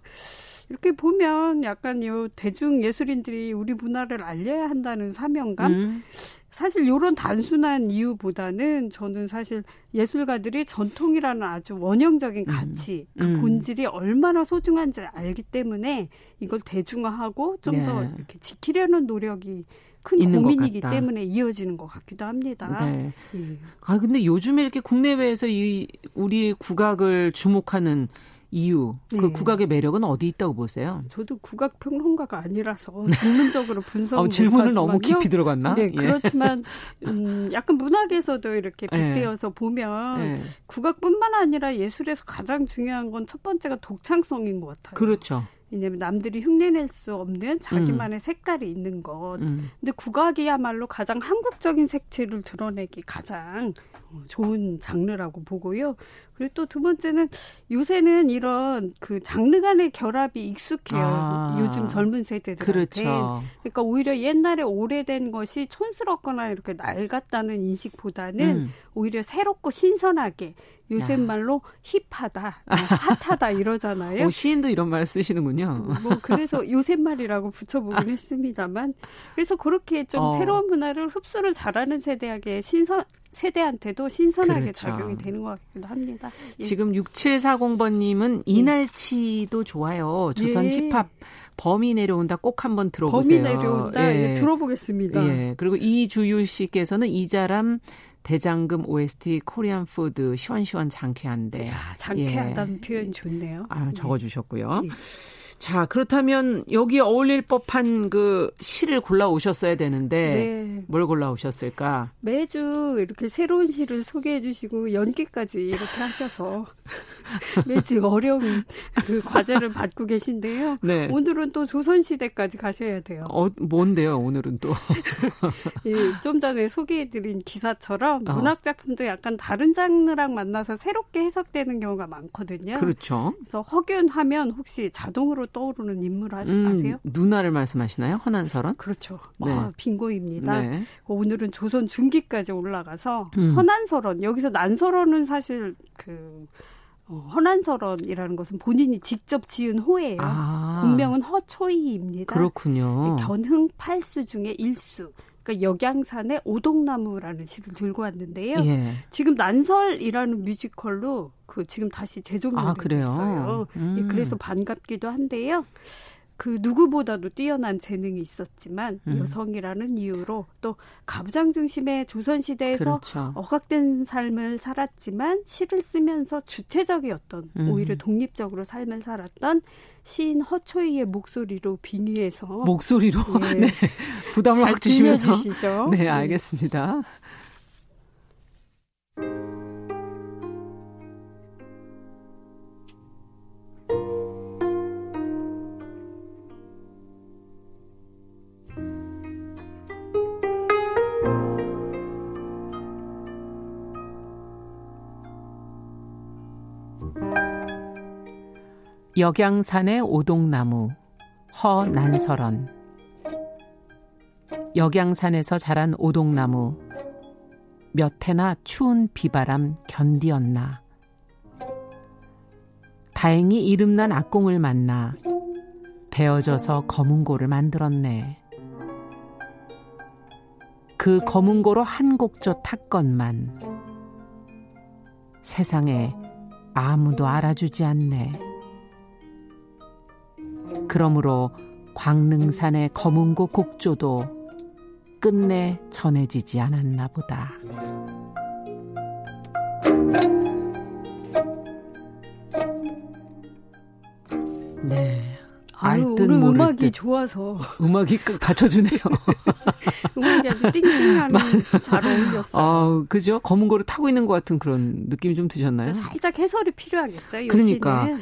이렇게 보면 약간 요 대중 예술인들이 우리 문화를 알려야 한다는 사명감 음. 사실 이런 단순한 이유보다는 저는 사실 예술가들이 전통이라는 아주 원형적인 음. 가치, 음. 그 본질이 얼마나 소중한지 알기 때문에 이걸 대중화하고 좀더 네. 이렇게 지키려는 노력이 큰 고민이기 때문에 이어지는 것 같기도 합니다. 네. 예. 아 근데 요즘에 이렇게 국내외에서 이 우리 국악을 주목하는 이유, 그 네. 그 국악의 매력은 어디 있다고 보세요? 저도 국악 평론가가 아니라서 전문적으로 분석 어, 질문을 너무 깊이 들어갔나? 네, 예. 그렇지만 음, 약간 문학에서도 이렇게 예. 빗대어서 네. 보면 네. 국악뿐만 아니라 예술에서 가장 중요한 건 첫 번째가 독창성인 것 같아요. 그렇죠. 왜냐하면 남들이 흉내낼 수 없는 자기만의 음. 색깔이 있는 것. 음. 근데 국악이야말로 가장 한국적인 색채를 드러내기 가장 좋은 장르라고 보고요. 그리고 또 두 번째는 요새는 이런 그 장르 간의 결합이 익숙해요. 아, 요즘 젊은 세대들한테. 그렇죠. 그러니까 오히려 옛날에 오래된 것이 촌스럽거나 이렇게 낡았다는 인식보다는 음. 오히려 새롭고 신선하게 요새 말로 힙하다, 뭐 핫하다 이러잖아요. 오, 시인도 이런 말 쓰시는군요. 뭐 그래서 요새 말이라고 붙여보긴 했습니다만, 그래서 그렇게 좀 어. 새로운 문화를 흡수를 잘하는 세대에게 신선 세대한테도 신선하게 그렇죠. 작용이 되는 것 같기도 합니다. 예. 지금 6740번님은 이날치도 좋아요. 조선 예. 힙합 범이 내려온다 꼭 한번 들어보세요. 범이 내려온다. 예. 예, 들어보겠습니다. 예. 그리고 이주유 씨께서는 이자람 대장금 OST Korean food 시원시원 장쾌한데. 야, 장쾌하다는 예. 표현이 좋네요. 아, 적어주셨고요. 예. 자, 그렇다면 여기 어울릴 법한 그 시를 골라 오셨어야 되는데 네. 뭘 골라 오셨을까? 매주 이렇게 새로운 시를 소개해 주시고 연기까지 이렇게 하셔서 매주 어려운 그 과제를 받고 계신데요. 네. 오늘은 또 조선 시대까지 가셔야 돼요. 어, 뭔데요, 오늘은 또? 예, 좀 전에 소개해 드린 기사처럼 어. 문학 작품도 약간 다른 장르랑 만나서 새롭게 해석되는 경우가 많거든요. 그렇죠. 그래서 허균 하면 혹시 자동으로 떠오르는 인물 아, 음, 아세요? 누나를 말씀하시나요? 허난설원? 그렇죠. 네. 아, 빙고입니다. 네. 오늘은 조선 중기까지 올라가서 음. 허난설원 여기서 난설원은 사실 그 어, 허난설원이라는 것은 본인이 직접 지은 호예요. 아. 본명은 허초이입니다. 그렇군요. 견흥 팔수 중에 일수. 그러니까 역양산의 오동나무라는 시를 들고 왔는데요. 예. 지금 난설이라는 뮤지컬로 그 지금 다시 재조명되고 아, 있어요. 음. 예, 그래서 반갑기도 한데요. 그 누구보다도 뛰어난 재능이 있었지만 음. 여성이라는 이유로 또 가부장 중심의 조선 시대에서 그렇죠. 억압된 삶을 살았지만 시를 쓰면서 주체적이었던 음. 오히려 독립적으로 삶을 살았던 시인 허초이의 목소리로 빙의해서 목소리로 네, 네. 부담을 확 주시면서 네, 네. 알겠습니다. 역양산의 오동나무 허난설원 역양산에서 자란 오동나무 몇 해나 추운 비바람 견디었나 다행히 이름난 악공을 만나 베어져서 검은고를 만들었네. 그 검은고로 한 곡조 탔건만 세상에 아무도 알아주지 않네. 그러므로 광릉산의 검은고 곡조도 끝내 전해지지 않았나 보다. 네. 아유, 오늘 음악이 듯. 좋아서. 음악이 받쳐주네요. 음악이 아주 띵띵하는 잘 어울렸어요. 아, 그죠? 검은 거를 타고 있는 것 같은 그런 느낌이 좀 드셨나요? 살짝 해설이 필요하겠죠. 그러니까. 예.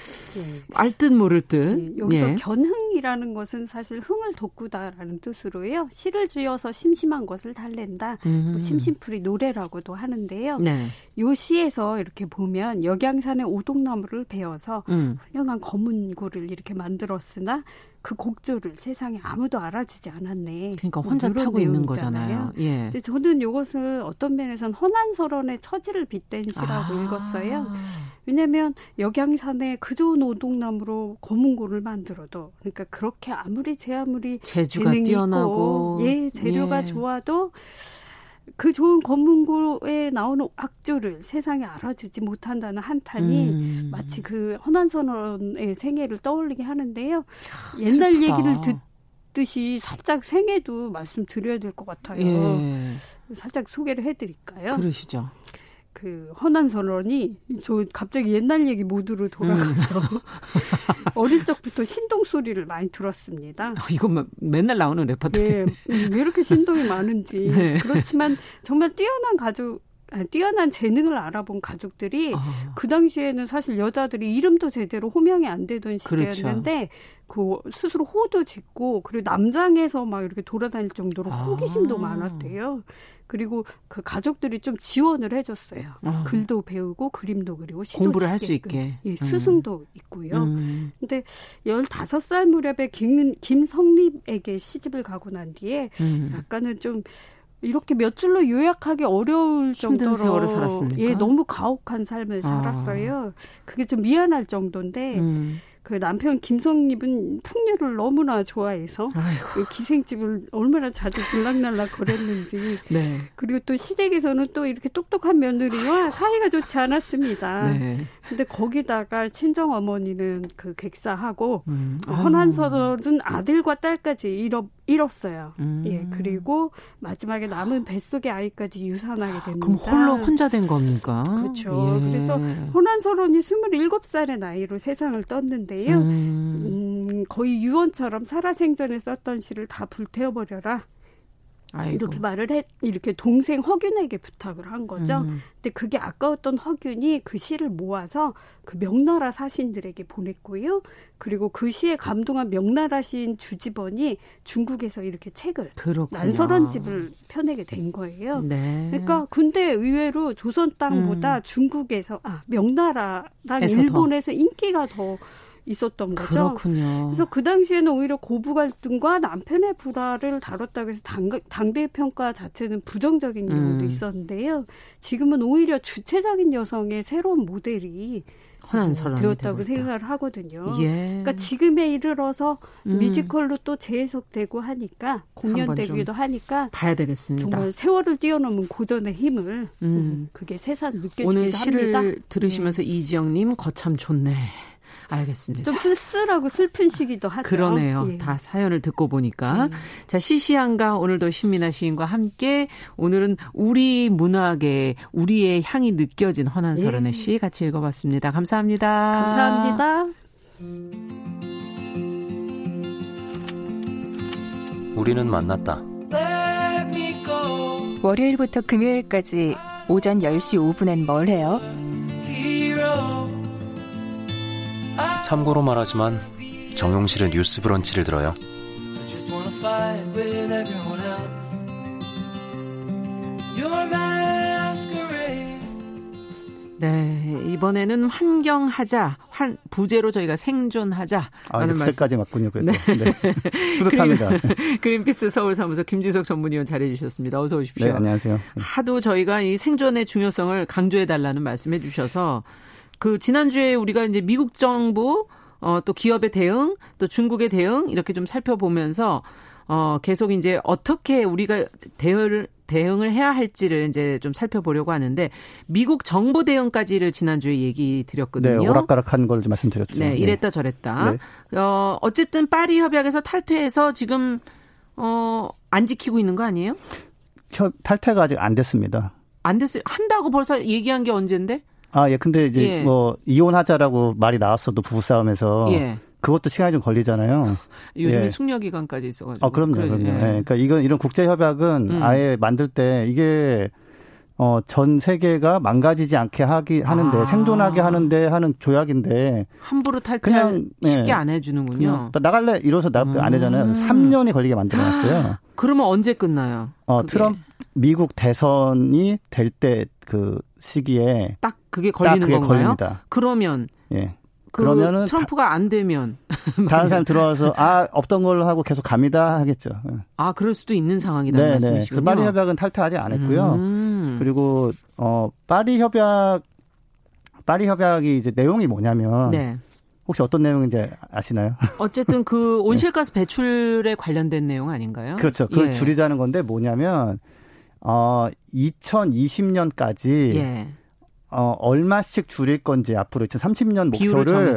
알듯 모를 듯. 예. 여기서 예. 견흥이라는 것은 사실 흥을 돋구다라는 뜻으로요. 시를 지어서 심심한 것을 달랜다. 음. 뭐 심심풀이 노래라고도 하는데요. 네. 요 시에서 이렇게 보면 역양산의 오동나무를 베어서 음. 훌륭한 검은 고를 이렇게 만들었으 나 그 곡조를 세상에 아무도 알아주지 않았네. 그러니까 혼자 뭐 타고 있는 거잖아요. 예. 근데 저는 이것을 어떤 면에서는 허난설원의 처지를 빗댄 시라고 아. 읽었어요. 왜냐하면 역양산에 그 좋은 오동나무로 검은고를 만들어도 그러니까 그렇게 아무리 제 아무리 재주가 뛰어나고 있고, 예 재료가 예. 좋아도 그 좋은 검문고에 나오는 악조를 세상에 알아주지 못한다는 한탄이 음. 마치 그 허난선언의 생애를 떠올리게 하는데요. 야, 옛날 슬프다. 얘기를 듣듯이 살짝 생애도 말씀드려야 될 것 같아요. 예. 살짝 소개를 해드릴까요? 그러시죠. 그 허난설헌이 저 갑자기 옛날 얘기 모드로 돌아가서 음. 어릴 적부터 신동 소리를 많이 들었습니다. 아, 이건 맨날 나오는 레퍼토리. 네, 음, 왜 이렇게 신동이 많은지. 네. 그렇지만 정말 뛰어난 가족 뛰어난 재능을 알아본 가족들이 아. 그 당시에는 사실 여자들이 이름도 제대로 호명이 안 되던 시대였는데 그렇죠. 그 스스로 호도 짓고 그리고 남장해서 막 이렇게 돌아다닐 정도로 아. 호기심도 많았대요. 그리고 그 가족들이 좀 지원을 해줬어요. 아. 글도 배우고 그림도 그리고 시도 공부를 할 수 있게. 예, 음. 스승도 음. 있고요. 음. 근데 15살 무렵에 김, 김성립에게 시집을 가고 난 뒤에 음. 약간은 좀 이렇게 몇 줄로 요약하기 어려울 정도로 세월을 살았습니까? 예, 너무 가혹한 삶을 아. 살았어요. 그게 좀 미안할 정도인데 음. 그 남편 김성립은 풍류를 너무나 좋아해서 그 기생집을 얼마나 자주 불락날락 거렸는지 네. 그리고 또 시댁에서는 또 이렇게 똑똑한 며느리와 사이가 좋지 않았습니다. 네. 근데 거기다가 친정 어머니는 그 객사하고 음. 헌한서들은 아들과 딸까지 잃어 잃었어요. 음. 예 그리고 마지막에 남은 뱃속의 아이까지 유산하게 됩니다. 그럼 홀로 혼자 된 겁니까? 그렇죠. 예. 그래서 혼한서론이 27살의 나이로 세상을 떴는데 있는데요. 음. 음, 음, 거의 유언처럼 살아생전에 썼던 시를 다 불태워버려라. 아이고. 이렇게 말을 해 이렇게 동생 허균에게 부탁을 한 거죠. 음. 근데 그게 아까웠던 허균이 그 시를 모아서 그 명나라 사신들에게 보냈고요. 그리고 그 시에 감동한 명나라 시인 주지번이 중국에서 이렇게 책을 그렇구나. 난설원집을 펴내게 된 거예요. 네. 그러니까 근데 의외로 조선 땅보다 음. 중국에서 아 명나라랑 일본에서 더. 인기가 더 있었던 거죠. 그렇군요. 그래서 그 당시에는 오히려 고부 갈등과 남편의 불화를 다뤘다고 해서 당, 당대 평가 자체는 부정적인 경우도 음. 있었는데요. 지금은 오히려 주체적인 여성의 새로운 모델이 헌안설이 되었다고 생각을 하거든요. 예. 그러니까 지금에 이르러서 음. 뮤지컬로 또 재해석되고 하니까 공연되기도 하니까 봐야 되겠습니다. 정말 세월을 뛰어넘은 고전의 힘을 음. 그게 새삼 느껴지기도 오늘 시를 합니다. 들으시면서 네. 이지영님 거참 좋네. 알겠습니다. 좀 쓸쓸하고 슬픈 시기도 하죠. 그러네요. 예. 다 사연을 듣고 보니까. 예. 자, 시시한가 오늘도 신민아 시인과 함께 오늘은 우리 문학에 우리의 향이 느껴진 허난서른의 예. 시 같이 읽어봤습니다. 감사합니다. 감사합니다. 우리는 만났다. 월요일부터 금요일까지 오전 10시 5분엔 뭘 해요? 참고로 말하지만 정용실의 뉴스 브런치를 들어요. 네, 이번에는 환경하자, 환, 부제로 저희가 생존하자. 아, 말씀까지 맞군요. 그래도. 네. 네. 뿌듯합니다. 그린피스 서울 사무소 김지석 전문위원 잘해 주셨습니다. 어서 오십시오. 네, 안녕하세요. 하도 저희가 이 생존의 중요성을 강조해 달라는 말씀해 주셔서 그 지난주에 우리가 이제 미국 정부 어, 또 기업의 대응, 또 중국의 대응 이렇게 좀 살펴보면서 어, 계속 이제 어떻게 우리가 대응을 대응을 해야 할지를 이제 좀 살펴보려고 하는데 미국 정부 대응까지를 지난주에 얘기 드렸거든요. 네, 오락가락한 걸좀 말씀드렸죠. 네, 이랬다 저랬다. 네. 어, 어쨌든 파리 협약에서 탈퇴해서 지금 어, 안 지키고 있는 거 아니에요? 탈퇴가 아직 안 됐습니다. 안 됐어요. 한다고 벌써 얘기한 게 언젠데? 아, 예. 근데 이제 예. 뭐 이혼하자라고 말이 나왔어도 부부싸움에서 예. 그것도 시간이 좀 걸리잖아요. 요즘에 예. 숙려 기간까지 있어가지고. 아, 그럼요, 그럼요. 예. 예. 그러니까 이건 이런 국제 협약은 음. 아예 만들 때 이게 어, 전 세계가 망가지지 않게 하기 하는데 아. 생존하게 하는데 하는 조약인데 함부로 탈퇴 그 쉽게 예. 안 해주는군요. 나갈래 이러서 나, 음. 안 해잖아요. 3년이 걸리게 만들어놨어요. 그러면 언제 끝나요? 어, 그게. 트럼프 미국 대선이 될 때 그 시기에 딱 그게 걸리는 딱 그게 건가요? 걸립니다. 그러면 예. 그 그러면은 트럼프가 안 되면 다른 사람 들어와서 아 없던 걸로 하고 계속 갑니다 하겠죠. 예. 아 그럴 수도 있는 상황이다 네, 말씀이시군요. 네. 그래서 파리 협약은 탈퇴하지 않았고요. 음. 그리고 어 파리 협약 파리 협약이 이제 내용이 뭐냐면 네. 혹시 어떤 내용인지 아시나요? 어쨌든 그 온실가스 배출에 관련된 내용 아닌가요? 그렇죠. 그걸 예. 줄이자는 건데 뭐냐면 어 2020년까지 예. 어, 얼마씩 줄일 건지 앞으로 2030년 목표를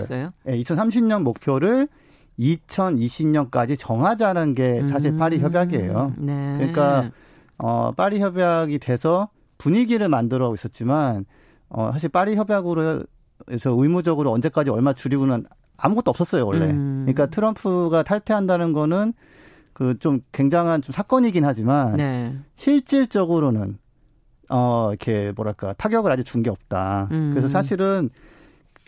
예, 2030년 목표를 2020년까지 정하자는 게 사실 음, 파리 협약이에요. 네. 그러니까 어, 파리 협약이 돼서 분위기를 만들어 있었지만 어, 사실 파리 협약으로 해서 의무적으로 언제까지 얼마 줄이고는 아무것도 없었어요 원래. 음. 그러니까 트럼프가 탈퇴한다는 거는 그 좀 굉장한 좀 사건이긴 하지만 네. 실질적으로는 어, 이렇게 뭐랄까, 타격을 아직 준 게 없다. 음. 그래서 사실은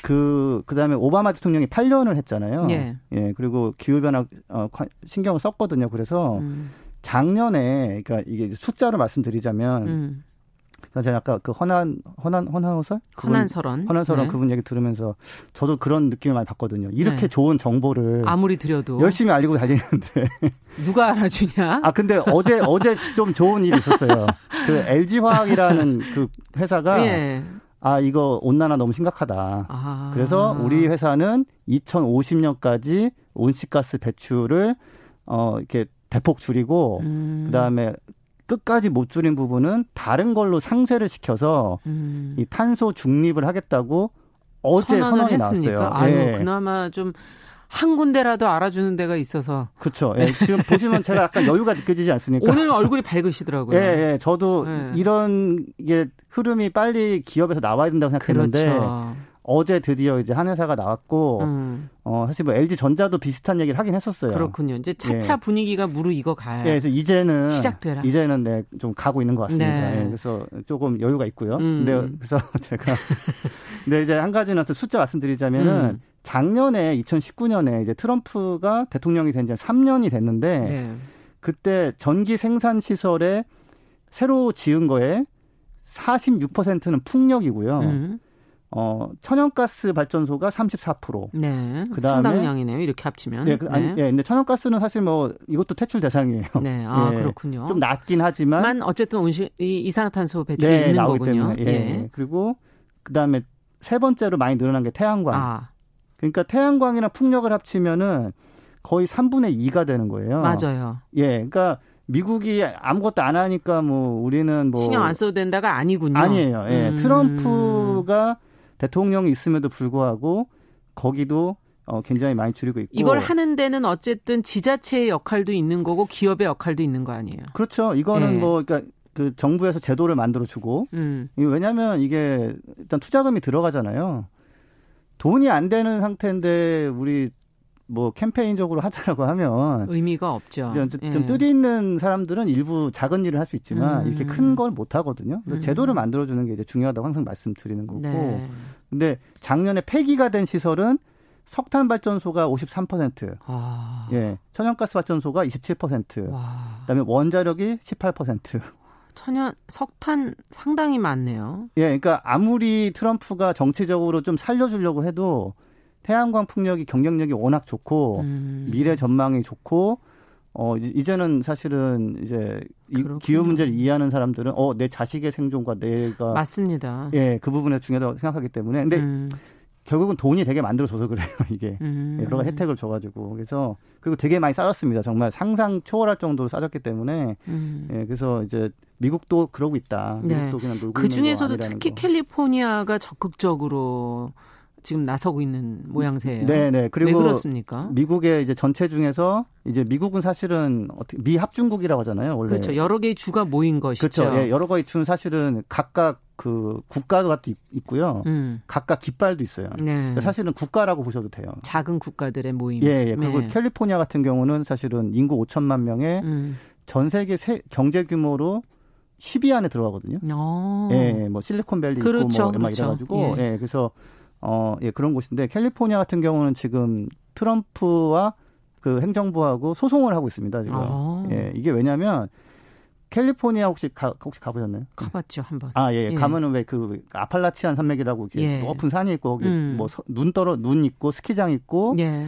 그, 그 다음에 오바마 대통령이 8년을 했잖아요. 예. 예. 그리고 기후변화, 어, 신경을 썼거든요. 그래서 음. 작년에, 그러니까 이게 숫자로 말씀드리자면, 음. 제가 아까 그 허난 허난 허난호설 허난설원 허난설원 네. 그분 얘기 들으면서 저도 그런 느낌을 많이 받거든요. 이렇게 네. 좋은 정보를 아무리 드려도 열심히 알리고 다니는데 누가 알아주냐? 아 근데 어제 어제 좀 좋은 일이 있었어요. 그 LG 화학이라는 그 회사가 예. 아 이거 온난화 너무 심각하다. 아. 그래서 우리 회사는 2050년까지 온실가스 배출을 어 이렇게 대폭 줄이고 음. 그 다음에 끝까지 못 줄인 부분은 다른 걸로 상쇄를 시켜서 음. 이 탄소 중립을 하겠다고 어제 선언이 했습니까? 나왔어요. 아유, 예. 그나마 좀 한 군데라도 알아주는 데가 있어서. 그렇죠. 예. 지금 보시면 제가 약간 여유가 느껴지지 않습니까? 오늘 얼굴이 밝으시더라고요. 예, 예. 저도 예. 이런 게 흐름이 빨리 기업에서 나와야 된다고 생각했는데 그렇죠. 어제 드디어 이제 한 회사가 나왔고 음. 어 사실 뭐 LG 전자도 비슷한 얘기를 하긴 했었어요. 그렇군요. 이제 차차 예. 분위기가 무르익어 가요. 예, 그래서 이제는 시작되라. 이제는 네, 좀 가고 있는 것 같습니다. 네. 예, 그래서 조금 여유가 있고요. 음. 근데 그래서 제가 근데 이제 한 가지는 숫자 말씀드리자면은 음. 작년에 2019년에 이제 트럼프가 대통령이 된 지 3년이 됐는데 네. 그때 전기 생산 시설에 새로 지은 거에 46%는 풍력이고요. 음. 어, 천연가스 발전소가 34%. 네. 그다음에 상당량이네요. 이렇게 합치면. 네, 그, 아니, 네. 예, 근데 천연가스는 사실 뭐 이것도 퇴출 대상이에요. 네. 아, 예, 그렇군요. 좀 낮긴 하지만 만 어쨌든 온실 이 이산화탄소 배출이 네, 있는 나오기 거군요. 때문에. 예. 예. 그리고 그다음에 세 번째로 많이 늘어난 게 태양광. 아. 그러니까 태양광이나 풍력을 합치면은 거의 3분의 2가 되는 거예요. 맞아요. 예. 그러니까 미국이 아무것도 안 하니까 뭐 우리는 뭐 신경 안 써도 된다가 아니군요. 아니에요. 예. 음. 트럼프가 대통령이 있음에도 불구하고 거기도 어, 굉장히 많이 줄이고 있고 이걸 하는 데는 어쨌든 지자체의 역할도 있는 거고 기업의 역할도 있는 거 아니에요? 그렇죠. 이거는 예. 뭐 그러니까 그 정부에서 제도를 만들어 주고 음. 왜냐하면 이게 일단 투자금이 들어가잖아요. 돈이 안 되는 상태인데 우리 뭐 캠페인적으로 하자라고 하면 의미가 없죠. 좀, 좀, 예. 뜻 있는 사람들은 일부 작은 일을 할 수 있지만 음. 이렇게 큰 걸 못 하거든요. 음. 제도를 만들어 주는 게 이제 중요하다고 항상 말씀드리는 거고. 네. 근데 작년에 폐기가 된 시설은 석탄 발전소가 53%, 아. 예, 천연가스 발전소가 27%, 와. 그다음에 원자력이 18%. 천연 석탄 상당히 많네요. 예, 그러니까 아무리 트럼프가 정치적으로 좀 살려주려고 해도 태양광 풍력이 경쟁력이 워낙 좋고 음. 미래 전망이 좋고 어 이제는 사실은 이제 이 기후 문제를 이해하는 사람들은 어 내 자식의 생존과 내가 맞습니다. 예, 그 부분에 중요하다고 생각하기 때문에 근데 음. 결국은 돈이 되게 만들어줘서 그래요 이게 음. 여러 가지 혜택을 줘가지고 그래서 그리고 되게 많이 싸졌습니다 정말 상상 초월할 정도로 싸졌기 때문에 음. 예, 그래서 이제 미국도 그러고 있다. 미국도 네. 그냥 놀고 그 중에서도 특히 거. 캘리포니아가 적극적으로 지금 나서고 있는 모양새예요. 네, 네. 그리고 왜 그렇습니까? 미국의 이제 전체 중에서 이제 미국은 사실은 어떻게 미합중국이라고 하잖아요. 원래 그렇죠. 여러 개의 주가 모인 것이죠. 그렇죠. 예, 여러 개의 주는 사실은 각각 그 국가가 또 있고요. 음. 각각 깃발도 있어요. 네. 그러니까 사실은 국가라고 보셔도 돼요. 작은 국가들의 모임. 예, 예. 그리고 네. 캘리포니아 같은 경우는 사실은 인구 5천만 명의 음. 전 세계 세, 경제 규모로 10위 안에 들어가거든요. 오. 예, 뭐 실리콘밸리 그렇죠, 있고 뭐 그렇죠. 이래가지고 예. 예, 그래서 어, 예, 그런 곳인데 캘리포니아 같은 경우는 지금 트럼프와 그 행정부하고 소송을 하고 있습니다, 지금. 아. 예, 이게 왜냐면 캘리포니아 혹시 가, 혹시 가보셨나요? 가봤죠 한 번. 아 예, 예. 가면은 왜 그 아팔라치안 산맥이라고 예. 높은 산이 있고 거기 음. 뭐눈 떨어 눈 있고 스키장 있고 예.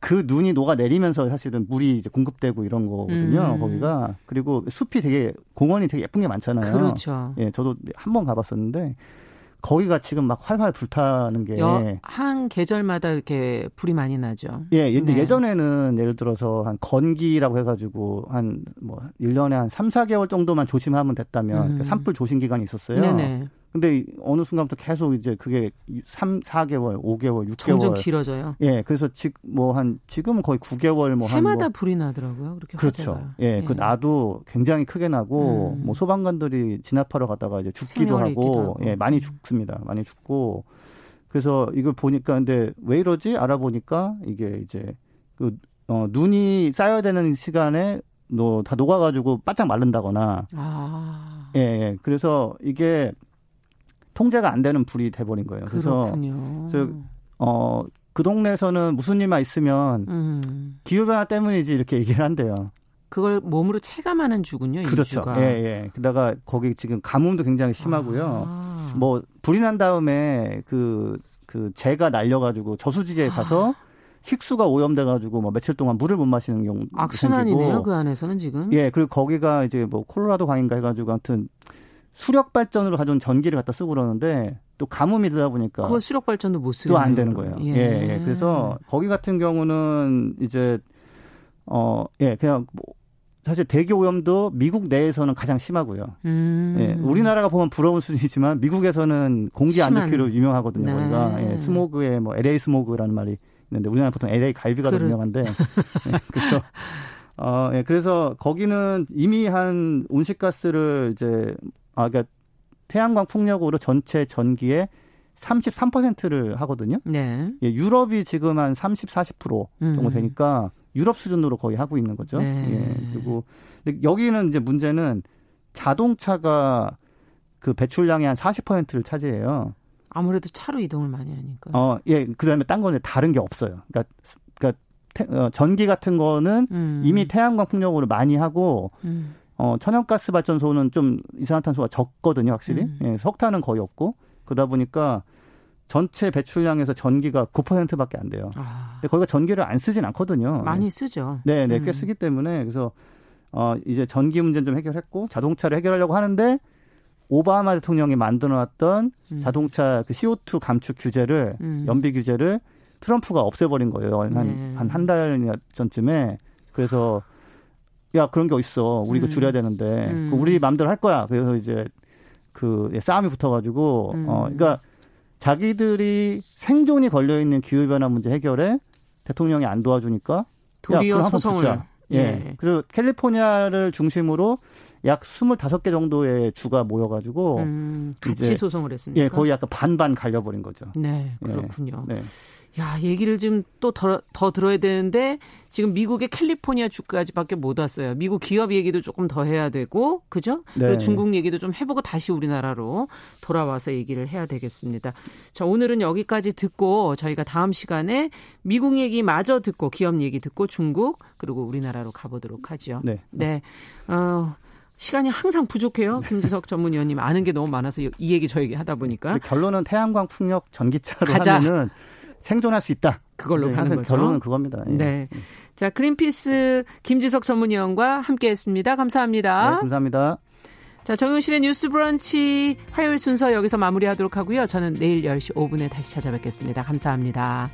그 눈이 녹아 내리면서 사실은 물이 이제 공급되고 이런 거거든요. 음. 거기가 그리고 숲이 되게 공원이 되게 예쁜 게 많잖아요. 그렇죠. 예, 저도 한 번 가봤었는데 거기가 지금 막 활활 불타는 게. 한 계절마다 이렇게 불이 많이 나죠. 예, 근데 네. 예전에는 예를 들어서 한 건기라고 해가지고 한 뭐 1년에 한 3, 4개월 정도만 조심하면 됐다면 음. 그러니까 산불 조심 기간이 있었어요. 네네. 근데 어느 순간부터 계속 이제 그게 3, 4개월, 5개월, 6개월 점점 길어져요. 예, 그래서 지금 뭐 한 지금은 거의 9개월 뭐 해마다 뭐 불이 나더라고요. 그렇게 그렇죠. 화재가. 예, 예, 그 나도 굉장히 크게 나고 음. 뭐 소방관들이 진압하러 갔다가 이제 죽기도 하고, 하고, 예, 많이 죽습니다. 많이 죽고 그래서 이걸 보니까 근데 왜 이러지 알아보니까 이게 이제 그 어, 눈이 쌓여야 되는 시간에 너 다 녹아가지고 바짝 마른다거나. 아. 예, 예. 그래서 이게 통제가 안 되는 불이 돼버린 거예요. 그렇군요. 그래서 어, 그 동네에서는 무슨 일만 있으면 음. 기후변화 때문이지 이렇게 얘기를 한대요. 그걸 몸으로 체감하는 주군요. 그렇죠. 예, 예. 게다가 거기 지금 가뭄도 굉장히 심하고요. 아. 뭐 불이 난 다음에 그, 그 재가 날려가지고 저수지에 가서 아. 식수가 오염돼가지고 뭐 며칠 동안 물을 못 마시는 경우 악순환이네요. 그 안에서는 지금. 예, 그리고 거기가 이제 뭐 콜로라도 강인가 해가지고 아무튼 수력 발전으로 가져온 전기를 갖다 쓰고 그러는데 또 가뭄이 되다 보니까 그거 수력 발전도 못 쓰고 또안 되는 거예요. 예. 예. 예. 그래서 거기 같은 경우는 이제 어 예 그냥 뭐 사실 대기 오염도 미국 내에서는 가장 심하고요. 음. 예, 우리나라가 보면 부러운 수준이지만 미국에서는 공기 안 좋기로 유명하거든요. 네. 거기가 예, 스모그에 뭐 LA 스모그라는 말이 있는데 우리나라 보통 LA 갈비가 더 유명한데 예, 그래서 어, 예, 그래서 거기는 이미 한 온실가스를 이제 아, 그러니까 태양광 풍력으로 전체 전기의 33%를 하거든요. 네. 예, 유럽이 지금 한 30, 40% 정도 음. 되니까 유럽 수준으로 거의 하고 있는 거죠. 네. 예. 그리고 여기는 이제 문제는 자동차가 그 배출량의 한 40%를 차지해요. 아무래도 차로 이동을 많이 하니까. 어, 예. 그다음에 딴 거는 다른 게 없어요. 그러니까 그러니까 태, 어, 전기 같은 거는 음. 이미 태양광 풍력으로 많이 하고 음. 어, 천연가스 발전소는 좀 이산화탄소가 적거든요, 확실히. 음. 예, 석탄은 거의 없고. 그러다 보니까 전체 배출량에서 전기가 9%밖에 안 돼요. 아. 근데 거기가 전기를 안 쓰진 않거든요. 많이 쓰죠. 네, 네, 꽤 음. 쓰기 때문에 그래서 어 이제 전기 문제는 좀 해결했고 자동차를 해결하려고 하는데 오바마 대통령이 만들어놨던 음. 자동차 그 CO2 감축 규제를 음. 연비 규제를 트럼프가 없애버린 거예요. 한 한한 네. 달 전쯤에 그래서 야 그런 게 어딨어 우리 이거 음. 줄여야 되는데 음. 우리 마음대로 할 거야. 그래서 이제 그 싸움이 붙어가지고 음. 어 그러니까 자기들이 생존이 걸려 있는 기후 변화 문제 해결에 대통령이 안 도와주니까 도리어 소송을 붙자. 예. 예. 그래서 캘리포니아를 중심으로 약 25개 정도의 주가 모여가지고 음, 같이 소송을 했습니다. 예, 거의 약간 반반 갈려버린 거죠. 네, 그렇군요. 예, 네. 야, 얘기를 좀 또 더 더 들어야 되는데 지금 미국의 캘리포니아 주까지밖에 못 왔어요. 미국 기업 얘기도 조금 더 해야 되고, 그죠? 네. 그리고 중국 얘기도 좀 해보고 다시 우리나라로 돌아와서 얘기를 해야 되겠습니다. 자, 오늘은 여기까지 듣고 저희가 다음 시간에 미국 얘기 마저 듣고 기업 얘기 듣고 중국 그리고 우리나라로 가보도록 하죠. 네. 네. 어, 시간이 항상 부족해요. 김지석 전문위원님 아는 게 너무 많아서 이 얘기 저 얘기 하다 보니까 결론은 태양광 풍력 전기차로 가자. 하면은 생존할 수 있다. 그걸로 가는 거죠. 결론은 그겁니다. 예. 네. 자, 그린피스 김지석 전문위원과 함께 했습니다. 감사합니다. 네, 감사합니다. 자, 정용실의 뉴스 브런치 화요일 순서 여기서 마무리하도록 하고요. 저는 내일 10시 5분에 다시 찾아뵙겠습니다. 감사합니다.